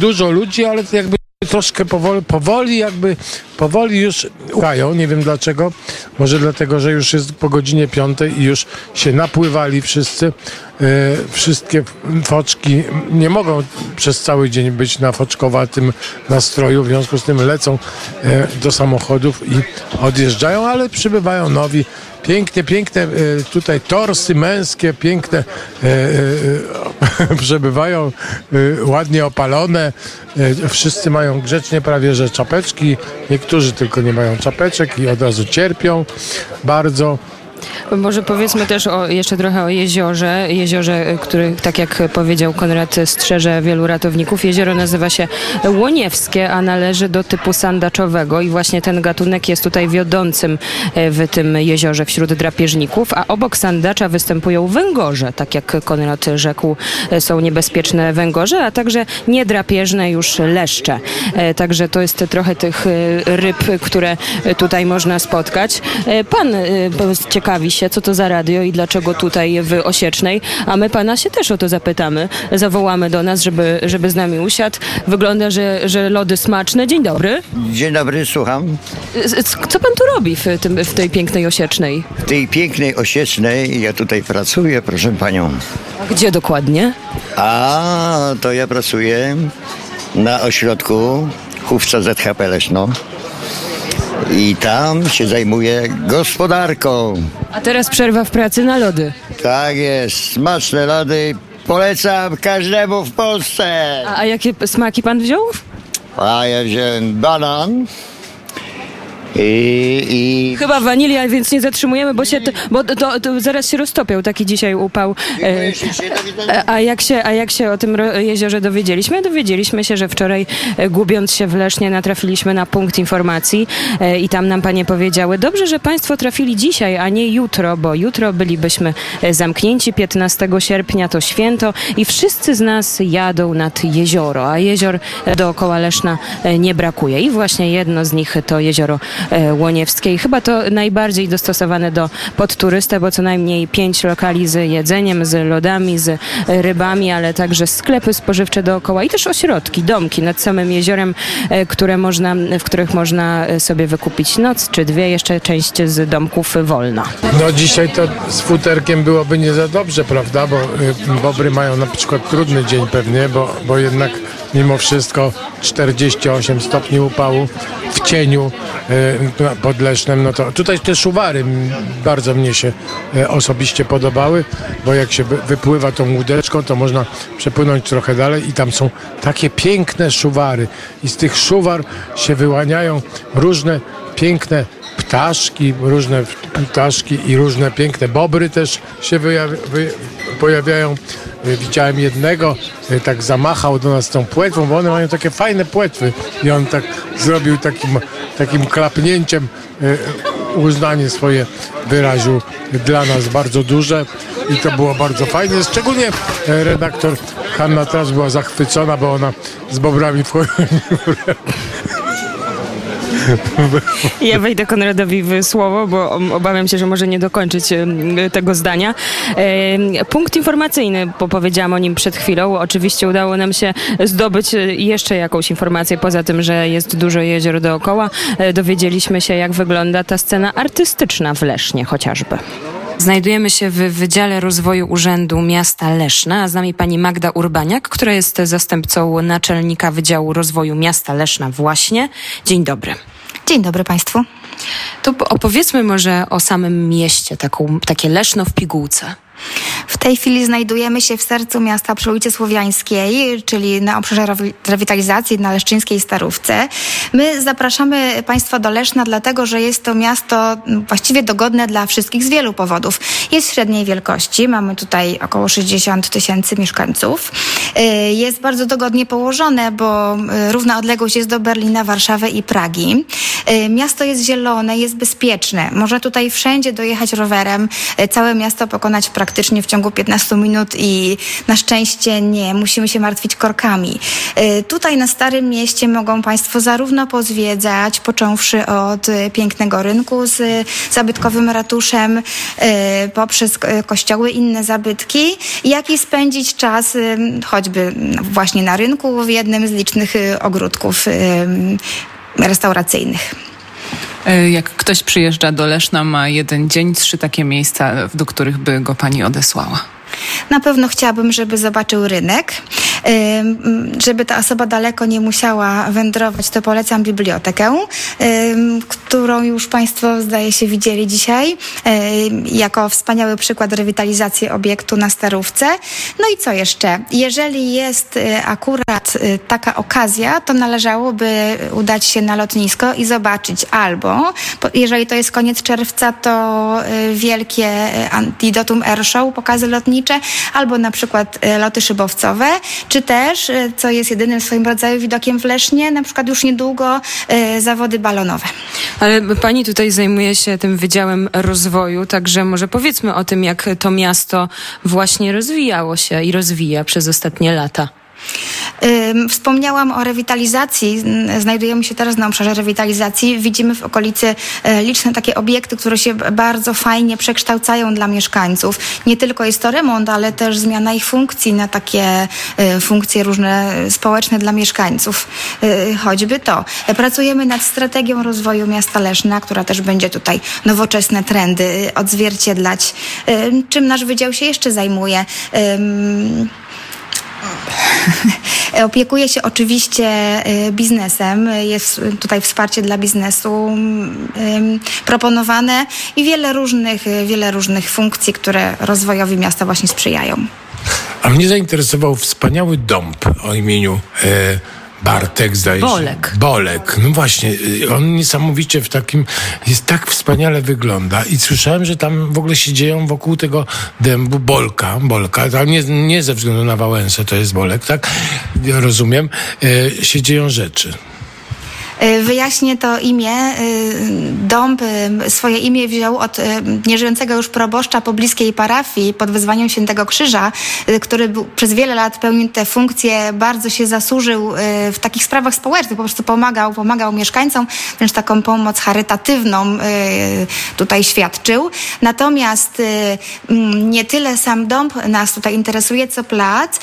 dużo ludzi, ale jakby troszkę powoli, powoli jakby, powoli już ukają, nie wiem dlaczego, może dlatego, że już jest po godzinie piątej i już się napływali wszyscy, e, wszystkie foczki nie mogą przez cały dzień być na foczkowatym nastroju, w związku z tym lecą e, do samochodów i odjeżdżają, ale przybywają nowi, Piękne e, tutaj torsy męskie, piękne e, e, przebywają, e, ładnie opalone. Wszyscy mają grzecznie prawie, że czapeczki. Niektórzy tylko nie mają czapeczek i od razu cierpią bardzo. Może powiedzmy też o, jeszcze trochę o jeziorze. Jeziorze, y, który, tak jak powiedział Konrad, strzeże wielu ratowników. Jezioro nazywa się Łoniewskie, a należy do typu sandaczowego i właśnie ten gatunek jest tutaj wiodącym e, w tym jeziorze wśród drapieżników, a obok sandacza występują węgorze. Tak jak Konrad rzekł, e, są niebezpieczne węgorze, a także niedrapieżne już leszcze. E, Także to jest trochę tych ryb, które tutaj można spotkać. Pan po- ciekawi się, co to za radio i dlaczego tutaj w Osiecznej, a my pana się też o to zapytamy. Zawołamy do nas, żeby, żeby z nami usiadł. Wygląda, że, że lody smaczne. Dzień dobry. Dzień dobry, słucham. Co pan tu robi w, tym, w tej pięknej Osiecznej? W tej pięknej Osiecznej ja tutaj pracuję, proszę panią. A gdzie dokładnie? A to ja pracuję na ośrodku Chówca ZHP Leszno. I tam się zajmuję gospodarką. A teraz przerwa w pracy na lody. Tak jest, smaczne lody. Polecam każdemu w Polsce. A, a jakie smaki pan wziął? A ja wziąłem banan, i, i Chyba wanilia, więc nie zatrzymujemy, bo się to, bo to, to zaraz się roztopią, taki dzisiaj upał. E, A jak się, a jak się o tym jeziorze dowiedzieliśmy? Dowiedzieliśmy się, że wczoraj e, gubiąc się w Lesznie natrafiliśmy na punkt informacji e, i tam nam panie powiedziały, dobrze, że państwo trafili dzisiaj, a nie jutro, bo jutro bylibyśmy zamknięci, 15 sierpnia to święto i wszyscy z nas jadą nad jezioro, a jezior dookoła Leszna nie brakuje i właśnie jedno z nich to jezioro e, Łoniewskie i chyba to najbardziej dostosowane do podturystę, bo co najmniej pięć lokali z jedzeniem, z lodami, z rybami, ale także sklepy spożywcze dookoła i też ośrodki, domki nad samym jeziorem, e, które można, w których można e, sobie wykupić noc czy dwie, jeszcze część z domków wolna. No dzisiaj to z futerkiem byłoby nie za dobrze, prawda? Bo bobry mają na przykład trudny dzień pewnie, bo, bo jednak mimo wszystko 48 stopni upału w cieniu pod Lesznem, no to tutaj te szuwary bardzo mnie się y, osobiście podobały, bo jak się wy- wypływa tą łódeczką, to można przepłynąć trochę dalej i tam są takie piękne szuwary. I z tych szuwar się wyłaniają różne piękne ptaszki, różne ptaszki i różne piękne bobry też się pojawiają. Y, Widziałem jednego, y, tak zamachał do nas tą płetwą, bo one mają takie fajne płetwy i on tak zrobił takim, takim klapnięciem y, uznanie swoje wyraził dla nas bardzo duże i to było bardzo fajne. Szczególnie e, redaktor Hanna teraz była zachwycona, bo ona z bobrami wchodziła. Ja wejdę Konradowi w słowo, bo obawiam się, że może nie dokończyć tego zdania. Punkt informacyjny, bo powiedziałam o nim przed chwilą. Oczywiście udało nam się zdobyć e, jeszcze jakąś informację, poza tym, że jest dużo jezior dookoła. E, Dowiedzieliśmy się, jak wygląda ta scena artystyczna w Lesznie chociażby. Znajdujemy się w Wydziale Rozwoju Urzędu Miasta Leszna, a z nami pani Magda Urbaniak, która jest zastępcą naczelnika Wydziału Rozwoju Miasta Leszna właśnie. Dzień dobry. Dzień dobry Państwu. To po- opowiedzmy może o samym mieście, taką, takie Leszno w pigułce. W tej chwili znajdujemy się w sercu miasta przy ulicy Słowiańskiej, czyli na obszarze rewi- rewitalizacji na Leszczyńskiej Starówce. My zapraszamy Państwa do Leszna, dlatego że jest to miasto m, właściwie dogodne dla wszystkich z wielu powodów. Jest średniej wielkości, mamy tutaj około 60 tysięcy mieszkańców. Y, Jest bardzo dogodnie położone, bo y, równa odległość jest do Berlina, Warszawy i Pragi. Y, Miasto jest zielone, jest bezpieczne. Można tutaj wszędzie dojechać rowerem, całe miasto pokonać praktycznie w ciągu 15 minut i na szczęście nie musimy się martwić korkami. Y, Tutaj na Starym Mieście mogą Państwo zarówno pozwiedzać, począwszy od y, pięknego rynku z y, zabytkowym ratuszem, poprzez kościoły, inne zabytki, jak i spędzić czas choćby właśnie na rynku w jednym z licznych ogródków restauracyjnych. E, Jak ktoś przyjeżdża do Leszna, ma jeden dzień, trzy takie miejsca, do których by go pani odesłała. Na pewno chciałabym, żeby zobaczył rynek. Żeby ta osoba daleko nie musiała wędrować, to polecam bibliotekę, którą już Państwo zdaje się widzieli dzisiaj, jako wspaniały przykład rewitalizacji obiektu na Starówce. No i co jeszcze? Jeżeli jest y, akurat y, taka okazja, to należałoby udać się na lotnisko i zobaczyć albo, jeżeli to jest koniec czerwca, to y, wielkie Antidotum Air Show, pokazy lotnicze, albo na przykład y, loty szybowcowe, czy też, y, co jest jedynym swoim rodzaju widokiem w Lesznie, na przykład już niedługo y, zawody balonowe. Ale pani tutaj zajmuje się tym Wydziałem Rozwoju, także może powiedzmy o tym, jak to miasto właśnie rozwijało się i rozwija przez ostatnie lata. Wspomniałam o rewitalizacji. Znajdujemy się teraz na obszarze rewitalizacji. Widzimy w okolicy e, liczne takie obiekty, które się bardzo fajnie przekształcają dla mieszkańców. Nie tylko jest to remont, ale też zmiana ich funkcji na takie e, funkcje różne e, społeczne dla mieszkańców. Choćby to. Pracujemy nad strategią rozwoju miasta Leszna, która też będzie tutaj nowoczesne trendy odzwierciedlać. Czym nasz wydział się jeszcze zajmuje? Opiekuje się oczywiście y, biznesem. Jest tutaj wsparcie dla biznesu proponowane i wiele różnych, y, wiele różnych funkcji, które rozwojowi miasta właśnie sprzyjają. A mnie zainteresował wspaniały dąb o imieniu e, Bartek zdaje się. Bolek. Bolek. No właśnie, y, on niesamowicie w takim, jest tak wspaniale wygląda i słyszałem, że tam w ogóle się dzieją wokół tego dębu Bolka, Bolka, tam nie, nie ze względu na Wałęsę, to jest Bolek, tak? Ja rozumiem, y, się dzieją rzeczy. Y, Wyjaśnię to imię. Y, Dąb y, swoje imię wziął od nieżyjącego już proboszcza pobliskiej parafii pod wezwaniem Świętego Krzyża, który był, przez wiele lat pełnił tę funkcję, bardzo się zasłużył w takich sprawach społecznych, po prostu pomagał, pomagał mieszkańcom, wręcz taką pomoc charytatywną tutaj świadczył. Natomiast nie tyle sam dąb nas tutaj interesuje, co plac.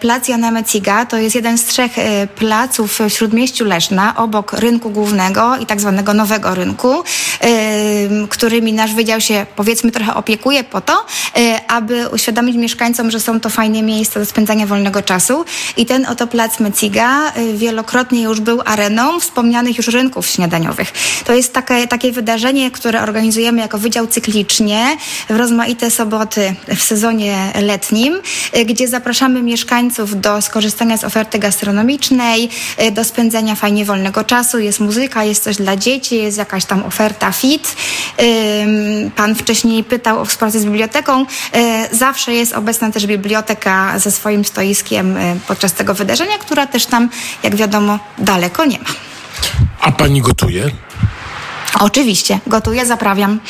Plac Jana Meciga to jest jeden z trzech placów w Śródmieściu Leszna, obok rynku głównego i tak zwanego nowego rynku, którymi nasz wydział się powiedzmy trochę opiekuje po to, y, aby uświadomić mieszkańcom, że są to fajne miejsca do spędzania wolnego czasu. I ten oto plac Meciga y, wielokrotnie już był areną wspomnianych już rynków śniadaniowych. To jest takie, takie wydarzenie, które organizujemy jako wydział cyklicznie w rozmaite soboty w sezonie letnim, y, gdzie zapraszamy mieszkańców do skorzystania z oferty gastronomicznej, do spędzania fajnie wolnego czasu. Jest muzyka, jest coś dla dzieci, jest jakaś tam oferta fit. Pan wcześniej pytał o współpracę z biblioteką. Y, Zawsze jest obecna też biblioteka ze swoim stoiskiem y, podczas tego wydarzenia, która też tam, jak wiadomo, daleko nie ma. A pani gotuje? Oczywiście, gotuję, zaprawiam.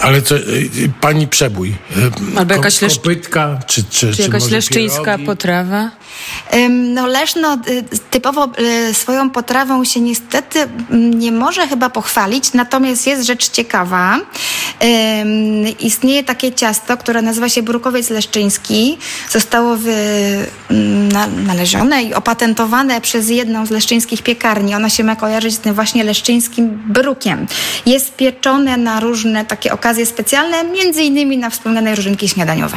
Ale co, y, y, pani przebój? Y, Albo jakaś ko- kopytka, czy, czy, Czy jakaś może leszczyńska pierogi? potrawa? Ym, No Leszno y, typowo y, swoją potrawą się niestety mm, nie może chyba pochwalić, natomiast jest rzecz ciekawa. Ym, Istnieje takie ciasto, które nazywa się brukowiec leszczyński. Zostało wy, mm, na, nalezione i opatentowane przez jedną z leszczyńskich piekarni. Ona się ma kojarzyć z tym właśnie leszczyńskim brukiem. Jest pieczone na różne takie okazje specjalne, między innymi na wspomniane różynki śniadaniowe.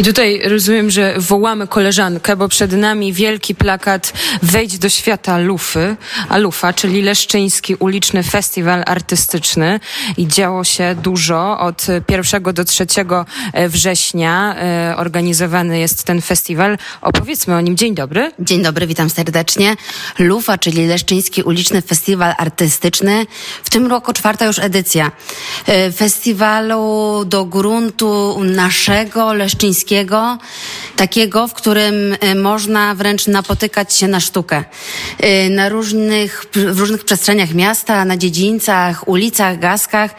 I tutaj rozumiem, że wołamy koleżankę, bo przed nami wielki plakat Wejdź do świata Lufy, a Lufa, czyli Leszczyński Uliczny Festiwal Artystyczny. I działo się dużo. Od 1 do 3 września e, organizowany jest ten festiwal. Opowiedzmy o nim. Dzień dobry. Dzień dobry, witam serdecznie. Lufa, czyli Leszczyński Uliczny Festiwal Artystyczny. W tym roku czwarta już edycja e, festiwalu do gruntu naszego, leszczyńskiego, takiego, w którym e, można wręcz napotykać się na sztukę. E, Na różnych, w różnych przestrzeniach miasta, na dziedzińcach, ulicach, gaskach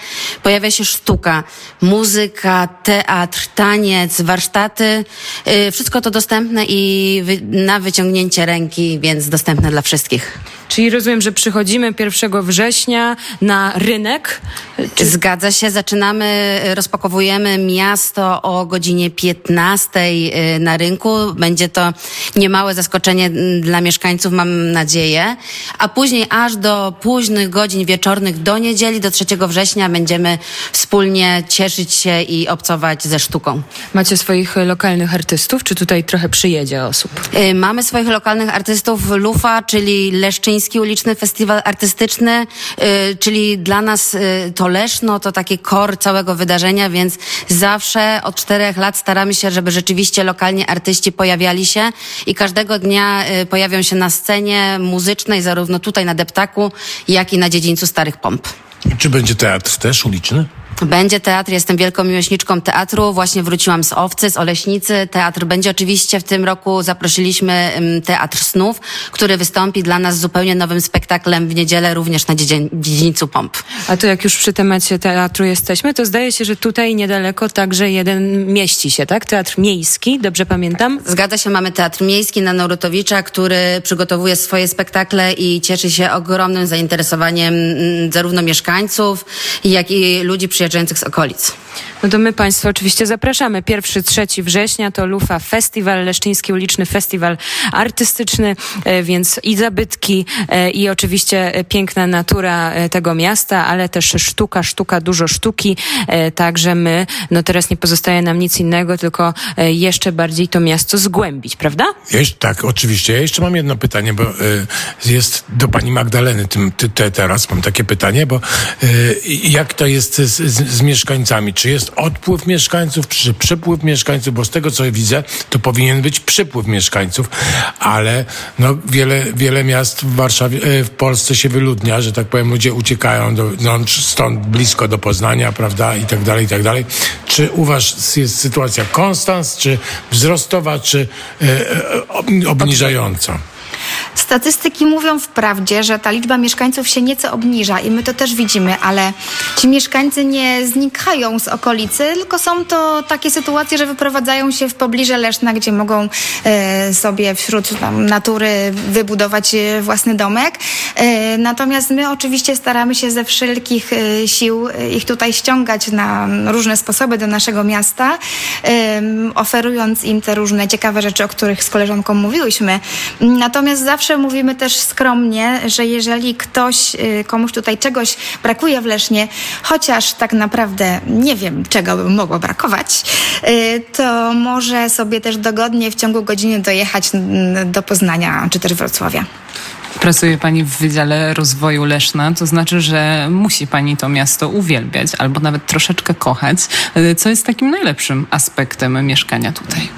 pojawia się sztuka, muzyka, teatr, taniec, warsztaty. E, Wszystko to dostępne i na wyciągnięcie ręki, więc dostępne dla wszystkich. Czyli rozumiem, że przychodzimy 1 września na rynek. Zgadza się, zaczynamy, rozpakowujemy miasto o godzinie 15 y, na rynku. Będzie to niemałe zaskoczenie dla mieszkańców, mam nadzieję. A później aż do późnych godzin wieczornych do niedzieli, do 3 września będziemy wspólnie cieszyć się i obcować ze sztuką. Macie swoich lokalnych artystów, czy tutaj trochę przyjedzie osób? Y, Mamy swoich lokalnych artystów Lufa, czyli Leszczyński Uliczny Festiwal Artystyczny, y, czyli dla nas y, to Leszno, to taki kor całego wydarzenia, więc zawsze od czterech lat staramy się, żeby rzeczywiście lokalnie artyści pojawiali się i każdego dnia y, pojawią się na scenie muzycznej, zarówno tutaj na Deptaku, jak i na dziedzińcu Starych Pomp. Czy będzie teatr też uliczny? Będzie teatr, jestem wielką miłośniczką teatru. Właśnie wróciłam z Owcy, z Oleśnicy. Teatr będzie oczywiście w tym roku. Zaprosiliśmy Teatr Snów, który wystąpi dla nas zupełnie nowym spektaklem w niedzielę, również na dziedzińcu Pomp. A to jak już przy temacie teatru jesteśmy, to zdaje się, że tutaj niedaleko także jeden mieści się, tak? Teatr miejski, dobrze pamiętam? Zgadza się, mamy Teatr Miejski na Naurutowicza, który przygotowuje swoje spektakle i cieszy się ogromnym zainteresowaniem mm, zarówno mieszkańców, jak i ludzi przyjeżdżających z okolic. No to my Państwa oczywiście zapraszamy. 1-3 września to Lufa Festiwal, Leszczyński Uliczny Festiwal Artystyczny, e, więc i zabytki, e, i oczywiście e, piękna natura tego miasta, ale też sztuka, sztuka, dużo sztuki. Także my, no teraz nie pozostaje nam nic innego, tylko jeszcze bardziej to miasto zgłębić, prawda? Tak, oczywiście. Ja jeszcze mam jedno pytanie, bo jest do pani Magdaleny tym, ty, te, teraz mam takie pytanie, bo jak to jest z, z, z mieszkańcami? Czy jest odpływ mieszkańców, czy przepływ mieszkańców? Bo z tego, co widzę, to powinien być przypływ mieszkańców, ale no, wiele, wiele miast w Warszawie, e, w Polsce się wyludnia, że tak powiem, ludzie uciekają do, no, stąd blisko do Poznania, prawda, i tak dalej, i tak dalej. Czy u was jest sytuacja konstans, czy wzrostowa, czy e, e, ob- obniżająca? Statystyki mówią wprawdzie, że ta liczba mieszkańców się nieco obniża i my to też widzimy, ale ci mieszkańcy nie znikają z okolicy, tylko są to takie sytuacje, że wyprowadzają się w pobliże Leszna, gdzie mogą e, sobie wśród tam, natury wybudować e, własny domek. E, natomiast my oczywiście staramy się ze wszelkich sił ich tutaj ściągać na różne sposoby do naszego miasta, oferując im te różne ciekawe rzeczy, o których z koleżanką mówiłyśmy. Natomiast zawsze mówimy też skromnie, że jeżeli ktoś, y, komuś tutaj czegoś brakuje w Lesznie, chociaż tak naprawdę nie wiem, czego by mogło brakować, y, to może sobie też dogodnie w ciągu godziny dojechać do Poznania czy też Wrocławia. Pracuje Pani w Wydziale Rozwoju Leszna, to znaczy, że musi Pani to miasto uwielbiać albo nawet troszeczkę kochać. E, Co jest takim najlepszym aspektem mieszkania tutaj?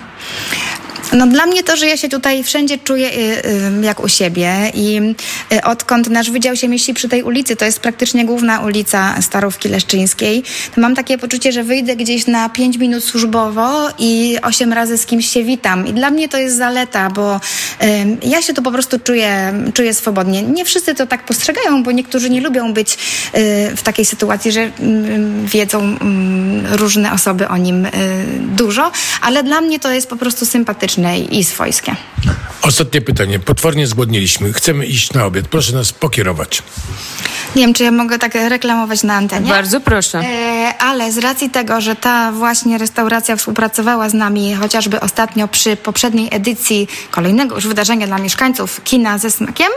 No dla mnie to, że ja się tutaj wszędzie czuję y, y, jak u siebie i y, odkąd nasz wydział się mieści przy tej ulicy, to jest praktycznie główna ulica Starówki Leszczyńskiej, to mam takie poczucie, że wyjdę gdzieś na 5 minut służbowo i 8 razy z kimś się witam. I dla mnie to jest zaleta, bo ja się tu po prostu czuję, czuję swobodnie. Nie wszyscy to tak postrzegają, bo niektórzy nie lubią być w takiej sytuacji, że ym, wiedzą ym, różne osoby o nim dużo, ale dla mnie to jest po prostu sympatyczne i i swojskie. Ostatnie pytanie. Potwornie zgłodniliśmy. Chcemy iść na obiad. Proszę nas pokierować. Nie wiem, czy ja mogę tak reklamować na antenie. Bardzo proszę. E, ale z racji tego, że ta właśnie restauracja współpracowała z nami chociażby ostatnio przy poprzedniej edycji kolejnego już wydarzenia dla mieszkańców kina ze smakiem,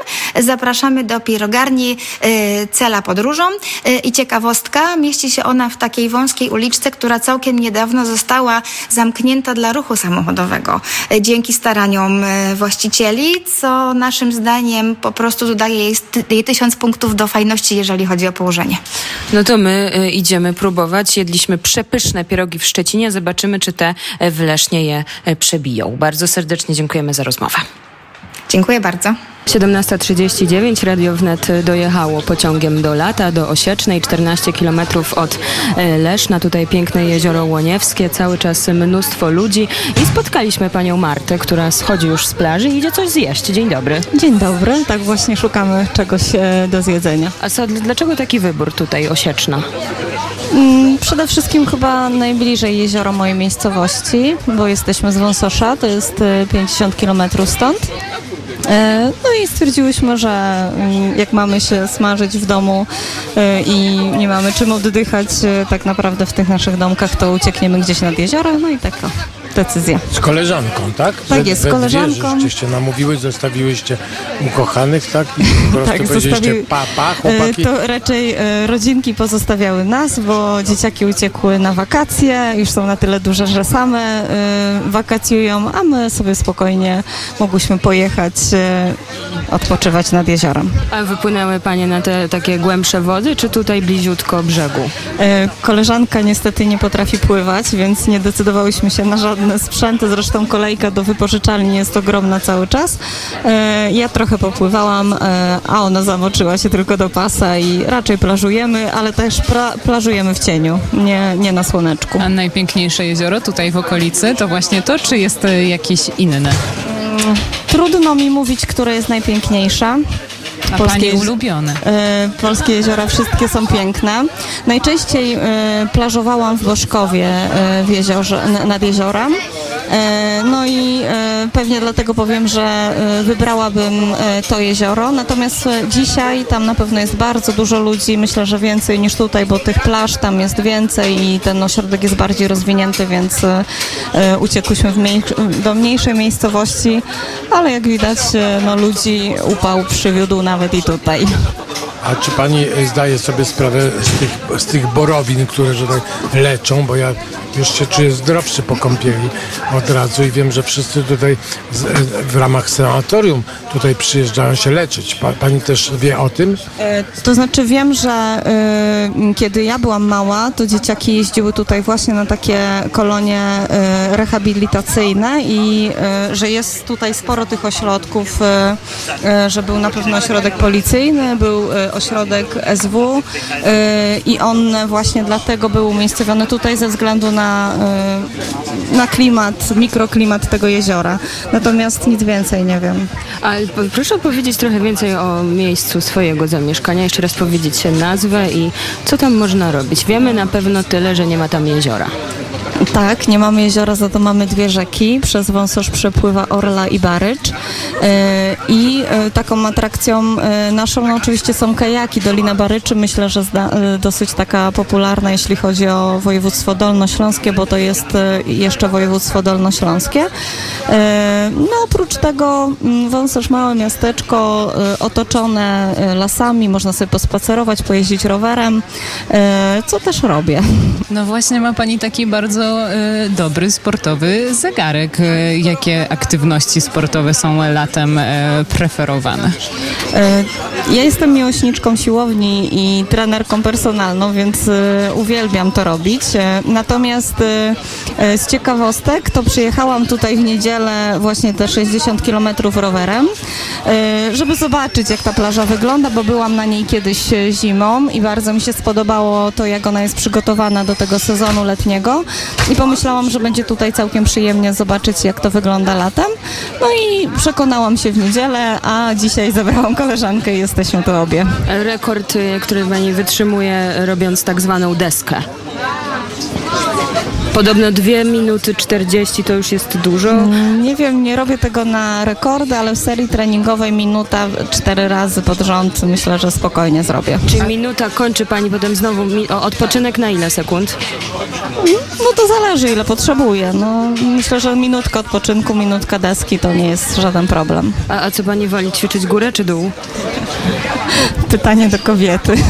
zapraszamy do pirogarni e, Cela Podróżą e, i ciekawostka, mieści się ona w takiej wąskiej uliczce, która całkiem niedawno została zamknięta dla ruchu samochodowego e, dzięki staraniom e, właścicieli, co naszym zdaniem po prostu dodaje jej, tysiąc punktów do fajności, jeżeli chodzi o położenie. No to my y, idziemy próbować. Jedliśmy przepyszne pierogi w Szczecinie. Zobaczymy, czy te w Lesznie je przebiją. Bardzo serdecznie dziękujemy za rozmowę. Dziękuję bardzo. 17.39 Radio Wnet dojechało pociągiem do Lata, do Osiecznej, 14 km od e, Leszna. Tutaj piękne jezioro Łoniewskie, cały czas mnóstwo ludzi i spotkaliśmy panią Martę, która schodzi już z plaży i idzie coś zjeść. Dzień dobry. Dzień dobry, tak właśnie szukamy czegoś e, do zjedzenia. A co, dlaczego taki wybór tutaj Osieczna? Mm, Przede wszystkim chyba najbliżej jeziora mojej miejscowości, bo jesteśmy z Wąsosza, to jest e, 50 km stąd. E, No i stwierdziłyśmy, że mm, jak mamy się smażyć w domu e, i nie mamy czym oddychać e, tak naprawdę w tych naszych domkach, to uciekniemy gdzieś nad jezioro, no i taka decyzja. Z koleżanką, tak? Tak jest, z we dwie koleżanką. Żeście namówiły, zostawiłyście ukochanych, tak? I po prostu Tak, zostawi- pa, pa, E, chłopaki. To raczej e, rodzinki pozostawiały nas, bo dzieciaki uciekły na wakacje, już są na tyle duże, że same e, wakacjują, a my sobie spokojnie mogłyśmy pojechać e, odpoczywać nad jeziorem. A wypłynęły panie na te takie głębsze wody, czy tutaj bliziutko brzegu? E, Koleżanka niestety nie potrafi pływać, więc nie decydowałyśmy się na żadne sprzęty. Zresztą kolejka do wypożyczalni jest ogromna cały czas. E, Ja trochę popływałam, e, a ona zamoczyła się tylko do pasa i raczej plażujemy, ale też plażujemy w cieniu, nie, nie na słoneczku. A najpiękniejsze jezioro tutaj w okolicy to właśnie to, czy jest e, jakieś inne? Mm, Trudno mi mówić, które jest najpiękniejsze. A Polskie pani ulubione? E, polskie jeziora wszystkie są piękne. Najczęściej e, plażowałam w Boszkowie e, w jeziorze, nad jeziorem. E, no i e, pewnie dlatego powiem, że e, wybrałabym to jezioro. Natomiast dzisiaj tam na pewno jest bardzo dużo ludzi. Myślę, że więcej niż tutaj, bo tych plaż tam jest więcej i ten ośrodek jest bardziej rozwinięty, więc uciekłyśmy do mniejszej miejscowości, ale jak widać, no, ludzi upał przywiódł nawet i tutaj. A czy pani zdaje sobie sprawę z tych, z tych borowin, które że tak leczą, bo ja już się czuję zdrowszy po kąpieli od razu i wiem, że wszyscy tutaj z, w ramach sanatorium tutaj przyjeżdżają się leczyć. Pa, pani też wie o tym? E, To znaczy wiem, że y, kiedy ja byłam mała, to dzieciaki jeździły tutaj właśnie na takie kolonie y, rehabilitacyjne i y, że jest tutaj sporo tych ośrodków, że był na pewno ośrodek policyjny, był ośrodek SW y, i one właśnie dlatego były umiejscowione tutaj ze względu na, y, na klimat, mikroklimat tego jeziora. Natomiast nic więcej nie wiem. Po- proszę opowiedzieć trochę więcej o miejscu swojego zamieszkania, jeszcze raz powiedzieć nazwę i co tam można robić. Wiemy na pewno tyle, że nie ma tam jeziora. Tak, nie mamy jeziora, za to mamy dwie rzeki. Przez wąsosz przepływa Orla i Barycz. E, I e, taką atrakcją e, naszą no, oczywiście są kajaki. Dolina Baryczy myślę, że dosyć taka popularna, jeśli chodzi o województwo dolnośląskie, bo to jest jeszcze województwo dolnośląskie. No oprócz tego mm, wąsosz małe miasteczko otoczone lasami, można sobie pospacerować, pojeździć rowerem, co też robię. No właśnie ma Pani taki bardzo dobry sportowy zegarek. E, jakie aktywności sportowe są latem e, preferowane? E, Ja jestem miłośniczką siłowni i trenerką personalną, więc e, uwielbiam to robić. E, Natomiast e, e, z ciekawostek to przyjechałam tutaj w niedzielę właśnie te 60 km rowerem, e, żeby zobaczyć jak ta plaża wygląda, bo byłam na niej kiedyś e, zimą i bardzo mi się spodobało to, jak ona jest przygotowana do tego sezonu letniego i pomyślałam, że będzie tutaj całkiem przyjemnie zobaczyć jak to wygląda latem. No i przekonałam się w niedzielę, a dzisiaj zabrałam koleżankę i jesteśmy tu obie. Rekord, y, który Pani wytrzymuje robiąc tak zwaną deskę. Podobno 2 minuty 40 to już jest dużo. Mm, Nie wiem, nie robię tego na rekordy, ale w serii treningowej minuta cztery razy pod rząd myślę, że spokojnie zrobię. Czy minuta kończy Pani potem znowu mi- o, odpoczynek na ile sekund? No to zależy ile potrzebuję. No, myślę, że minutka odpoczynku, minutka deski to nie jest żaden problem. A, a co Pani woli, ćwiczyć górę czy dół? Pytanie do kobiety. Yy,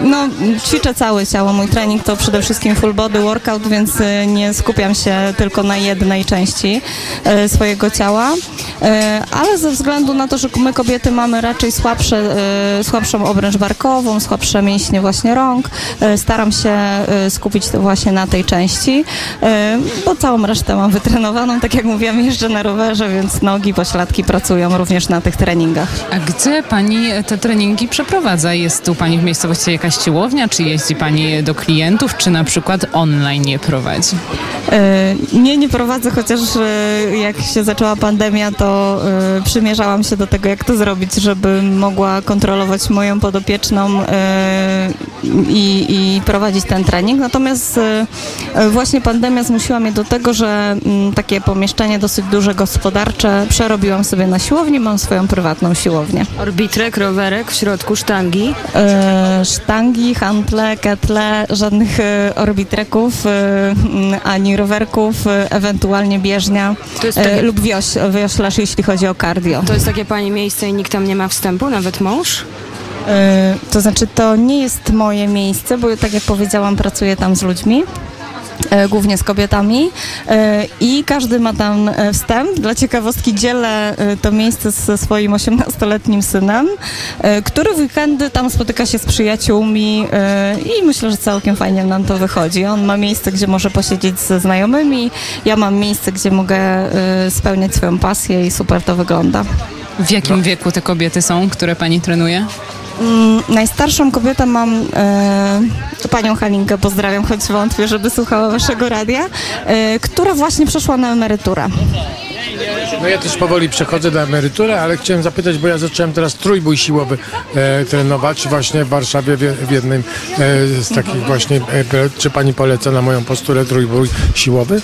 No, ćwiczę całe ciało. Mój trening to przede wszystkim full body workout, więc yy, nie skupiam się tylko na jednej części yy, swojego ciała. Ale ze względu na to, że my kobiety mamy raczej słabsze, słabszą obręcz barkową, słabsze mięśnie właśnie rąk, staram się skupić to właśnie na tej części, bo całą resztę mam wytrenowaną. Tak jak mówiłam, jeżdżę na rowerze, więc nogi, pośladki pracują również na tych treningach. A gdzie Pani te treningi przeprowadza? Jest tu Pani w miejscowości jakaś siłownia, czy jeździ Pani do klientów, czy na przykład online je prowadzi? E, Nie, nie prowadzę, chociaż e, jak się zaczęła pandemia, to e, przymierzałam się do tego, jak to zrobić, żeby mogła kontrolować moją podopieczną i, i prowadzić ten trening. Natomiast właśnie pandemia zmusiła mnie do tego, że mm, takie pomieszczenie dosyć duże, gospodarcze przerobiłam sobie na siłownię, mam swoją prywatną siłownię. Orbitrek, rowerek, w środku sztangi. E, sztangi, hantle, ketle, żadnych e, orbitreków, e, ani rowerków, e, ewentualnie bieżnia e, takie- lub wioś, wioślarz, jeśli chodzi o cardio. To jest takie Pani miejsce i nikt tam nie ma wstępu, nawet mąż? To znaczy, to nie jest moje miejsce, bo tak jak powiedziałam, pracuję tam z ludźmi. E, Głównie z kobietami e, i każdy ma tam e, wstęp. Dla ciekawostki dzielę to miejsce ze swoim 18-letnim synem, który w weekendy tam spotyka się z przyjaciółmi i myślę, że całkiem fajnie nam to wychodzi. On ma miejsce, gdzie może posiedzieć ze znajomymi, ja mam miejsce, gdzie mogę spełniać swoją pasję i super to wygląda. W jakim wieku te kobiety są, które Pani trenuje? Mm, najstarszą kobietę mam e, panią Halinkę, pozdrawiam, choć wątpię, żeby słuchała waszego radia, e, która właśnie przeszła na emeryturę. No ja też powoli przechodzę na emeryturę, ale chciałem zapytać, bo ja zacząłem teraz trójbój siłowy e, trenować właśnie w Warszawie w, w jednym e, z takich właśnie, e, czy pani poleca na moją posturę trójbój siłowy?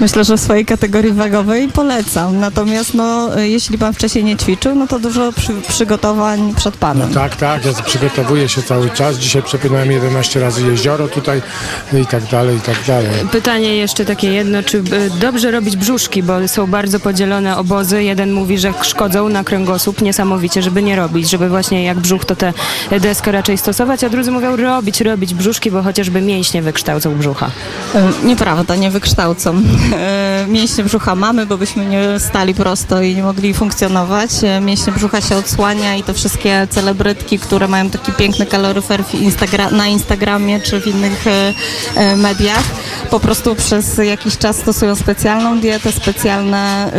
Myślę, że w swojej kategorii wagowej polecam. Natomiast no, e, jeśli pan wcześniej nie ćwiczył, no to dużo przy, przygotowań przed panem. Tak, tak, ja przygotowuję się cały czas. Dzisiaj przepłynąłem 11 razy jezioro tutaj no i tak dalej, i tak dalej. Pytanie jeszcze takie jedno, czy y, dobrze robić brzuszki, bo są bardzo bardzo podzielone obozy. Jeden mówi, że szkodzą na kręgosłup niesamowicie, żeby nie robić, żeby właśnie jak brzuch to tę deskę raczej stosować, a drudzy mówią robić, robić brzuszki, bo chociażby mięśnie wykształcą brzucha. E, Nieprawda, nie wykształcą. E, Mięśnie brzucha mamy, bo byśmy nie stali prosto i nie mogli funkcjonować. E, Mięśnie brzucha się odsłania i to wszystkie celebrytki, które mają taki piękny kaloryfer Instagra- na Instagramie czy w innych mediach, po prostu przez jakiś czas stosują specjalną dietę, specjalne,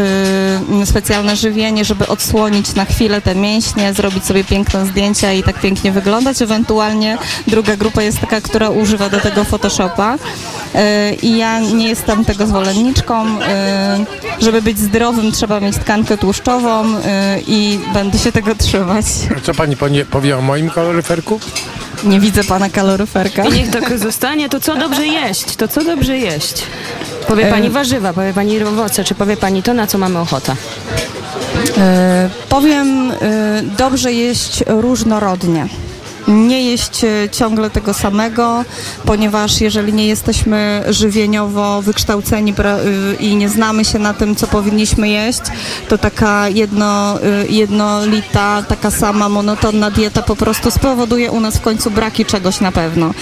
y, specjalne żywienie, żeby odsłonić na chwilę te mięśnie, zrobić sobie piękne zdjęcia i tak pięknie wyglądać. Ewentualnie druga grupa jest taka, która używa do tego Photoshopa. Y, I ja nie jestem tego zwolenniczką. Y, Żeby być zdrowym, trzeba mieć tkankę tłuszczową y, i będę się tego trzymać. A co pani powie o moim kaloryferku? Nie widzę pana kaloryferka. I niech tak zostanie, to co dobrze jeść, to co dobrze jeść. Powie E. pani warzywa, powie pani owoce, czy powie pani to, na co mamy ochotę. E, powiem, e, dobrze jeść różnorodnie. Nie jeść e, ciągle tego samego, ponieważ jeżeli nie jesteśmy żywieniowo wykształceni y, i nie znamy się na tym, co powinniśmy jeść, to taka jedno, y, jednolita, taka sama monotonna dieta po prostu spowoduje u nas w końcu braki czegoś na pewno.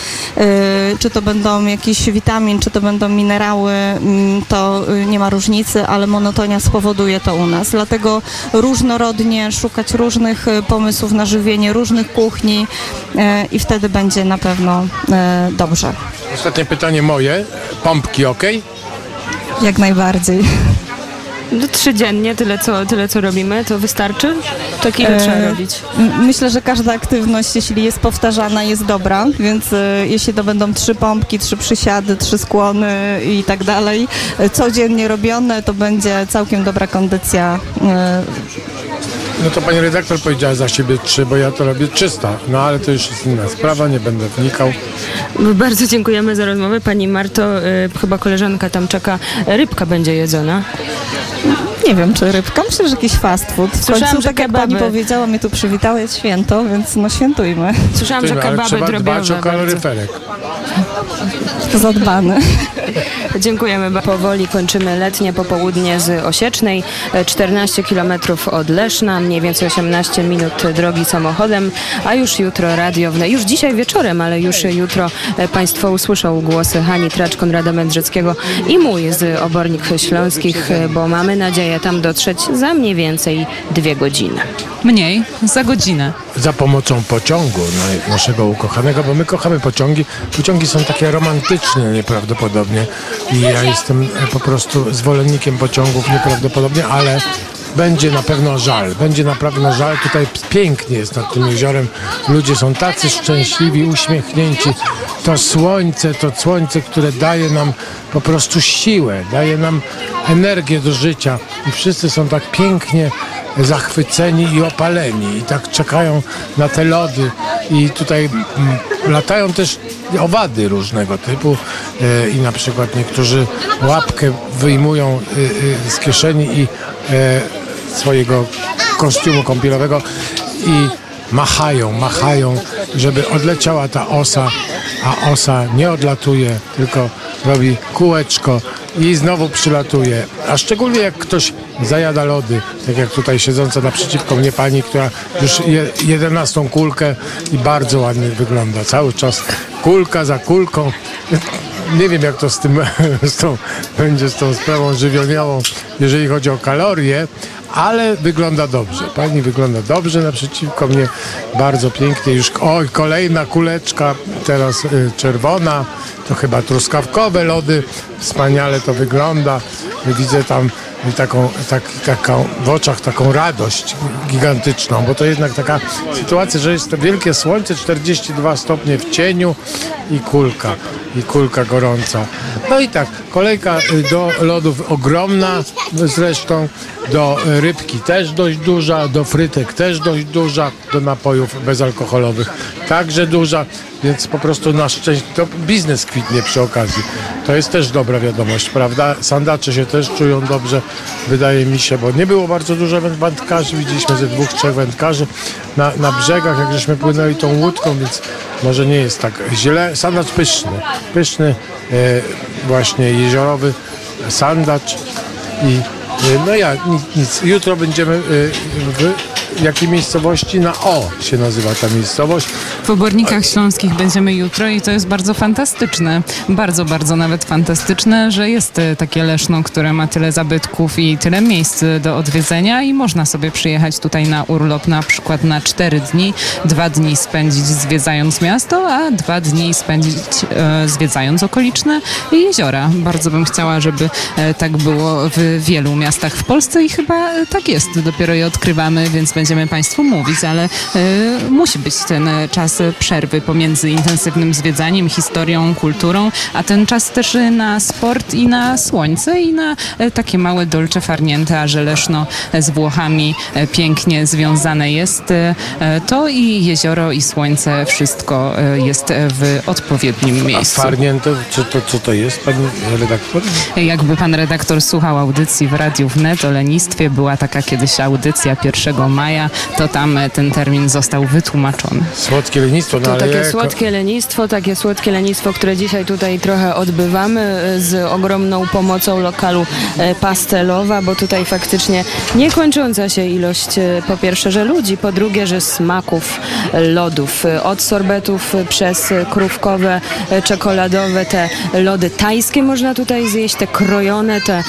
Czy to będą jakieś witamin, czy to będą minerały, mm, to nie ma różnicy, ale monotonia spowoduje to u nas. Dlatego różnorodnie szukać różnych pomysłów na żywienie, różnych kuchni i wtedy będzie na pewno y, dobrze. Ostatnie pytanie moje. Pompki ok? Jak najbardziej. No, trzy dziennie, tyle co, tyle co robimy, to wystarczy? Tak ile E, trzeba robić? Myślę, że każda aktywność, jeśli jest powtarzana, jest dobra, więc e, jeśli to będą trzy pompki, trzy przysiady, trzy skłony i tak dalej, e, codziennie robione, to będzie całkiem dobra kondycja. e, No to pani redaktor powiedziała za siebie trzy, bo ja to robię 300. No ale to już jest inna sprawa, nie będę wnikał. Bardzo dziękujemy za rozmowę. Pani Marto, y, chyba koleżanka tam czeka, rybka będzie jedzona. Nie wiem, czy rybka, myślę, że jakiś fast food. W Słyszałam, końcu, że tak jak kebaby. pani powiedziała, mnie tu przywitała, jest święto, więc no świętujmy. Słyszałam, że ale kebaby trzeba dbać drobiowe o kaloryferek. Zadbany. Dziękujemy. ba- Powoli kończymy letnie popołudnie z Osiecznej. E, 14 km od Leszna, mniej więcej 18 minut drogi samochodem, a już jutro radio, wne- już dzisiaj wieczorem, ale już jutro e, Państwo usłyszą głosy Hani Tracz, Konrada Mędrzeckiego i mój z Obornik Śląskich, e, bo mamy nadzieję tam dotrzeć za mniej więcej dwie godziny. Mniej, za godzinę. Za pomocą pociągu na- naszego ukochanego, bo my kochamy pociągi. Pociągi są takie romantyczne nieprawdopodobnie i ja jestem po prostu zwolennikiem pociągów nieprawdopodobnie, ale będzie na pewno żal. Będzie na pewno żal. Tutaj pięknie jest nad tym jeziorem. Ludzie są tacy szczęśliwi, uśmiechnięci. To słońce, to słońce, które daje nam po prostu siłę, daje nam energię do życia i wszyscy są tak pięknie zachwyceni i opaleni i tak czekają na te lody i tutaj mm, latają też owady różnego typu e, i na przykład niektórzy łapkę wyjmują e, e, z kieszeni i swojego kostiumu kąpielowego i machają, machają, żeby odleciała ta osa, a osa nie odlatuje, tylko robi kółeczko i znowu przylatuje. A szczególnie jak ktoś zajada lody, tak jak tutaj siedząca naprzeciwko mnie pani, która już je, jedenastą kulkę i bardzo ładnie wygląda. Cały czas kulka za kulką. Nie wiem jak to z tym z tą, będzie z tą sprawą żywieniową, jeżeli chodzi o kalorie, ale wygląda dobrze. Pani wygląda dobrze naprzeciwko mnie, bardzo pięknie. Już oj, kolejna kuleczka, teraz y, czerwona, to chyba truskawkowe lody. Wspaniale to wygląda. Widzę tam taką, tak, taką w oczach taką radość gigantyczną, bo to jednak taka sytuacja, że jest to wielkie słońce, 42 stopnie w cieniu i kulka, i kulka gorąca. No i tak, kolejka y, do lodów ogromna zresztą, do y, rybki też dość duża, do frytek też dość duża, do napojów bezalkoholowych także duża, więc po prostu na szczęście to biznes kwitnie przy okazji. To jest też dobra wiadomość, prawda? Sandacze się też czują dobrze, wydaje mi się, bo nie było bardzo dużo węd- wędkarzy, widzieliśmy ze dwóch, trzech wędkarzy na, na brzegach, jak żeśmy płynęli tą łódką, więc może nie jest tak źle. Sandacz pyszny, pyszny, e, właśnie jeziorowy sandacz i No ja, nic, nic. Jutro będziemy y, w jakiej miejscowości? Na O się nazywa ta miejscowość. W Obornikach Śląskich będziemy jutro i to jest bardzo fantastyczne, bardzo, bardzo nawet fantastyczne, że jest e, takie Leszno, które ma tyle zabytków i tyle miejsc do odwiedzenia i można sobie przyjechać tutaj na urlop na przykład na cztery dni, dwa dni spędzić zwiedzając miasto, a dwa dni spędzić e, zwiedzając okoliczne jeziora. Bardzo bym chciała, żeby e, tak było w wielu miastach w Polsce i chyba e, tak jest. Dopiero je odkrywamy, więc będziemy Państwu mówić, ale e, musi być ten czas przerwy pomiędzy intensywnym zwiedzaniem, historią, kulturą, a ten czas też na sport i na słońce i na e, takie małe dolce farniente, a że Leszno z Włochami e, pięknie związane jest, to i jezioro i słońce, wszystko jest w odpowiednim A miejscu. farnięte, co to, co to jest, pani redaktor? Jakby pan redaktor słuchał audycji w Radiu Wnet o lenistwie, była taka kiedyś audycja 1 maja, to tam e, ten termin został wytłumaczony. Słodkie lenistwo, no To ale takie ja jako- słodkie lenistwo, takie słodkie lenistwo, które dzisiaj tutaj trochę odbywamy e, z ogromną pomocą lokalu e, Pastelowa, bo tutaj faktycznie niekończąca się ilość po pierwsze, że ludzi, po drugie, że smaków lodów. Od sorbetów przez krówkowe, czekoladowe, te lody tajskie można tutaj zjeść, te krojone, te,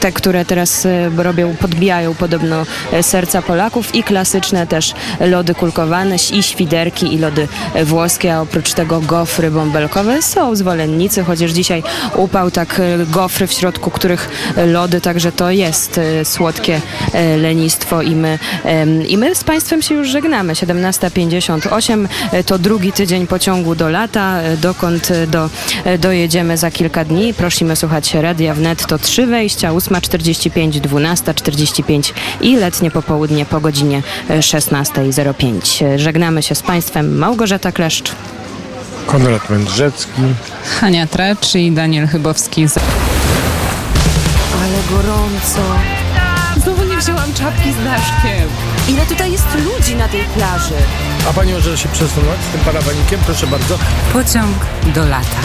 te które teraz robią, podbijają podobno serca Polaków i klasyczne też lody kulkowane i świderki i lody włoskie, a oprócz tego gofry bąbelkowe są zwolennicy, chociaż dzisiaj upał tak e, gofry w środku których e, lody, także to jest e, słodkie lenistwo i my, i my z Państwem się już żegnamy. 17.58 e, to drugi tydzień pociągu do lata, dokąd do, dojedziemy za kilka dni. Prosimy słuchać Radia Wnet, to trzy wejścia, 8.45, 12.45 i letnie popołudnie po godzinie e, 16.05. E, Żegnamy się z Państwem. Małgorzata Kleszcz. Konrad Mędrzecki. Hania Trecz i Daniel Chybowski. z- Ale gorąco. Znowu nie wzięłam czapki z daszkiem. Ile tutaj jest ludzi na tej plaży? A pani może się przesunąć z tym parawanikiem? Proszę bardzo. Pociąg do lata.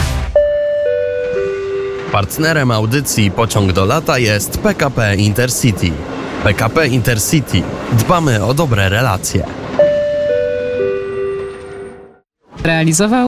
Partnerem audycji Pociąg do lata jest PKP Intercity. PKP Intercity. Dbamy o dobre relacje. Realizował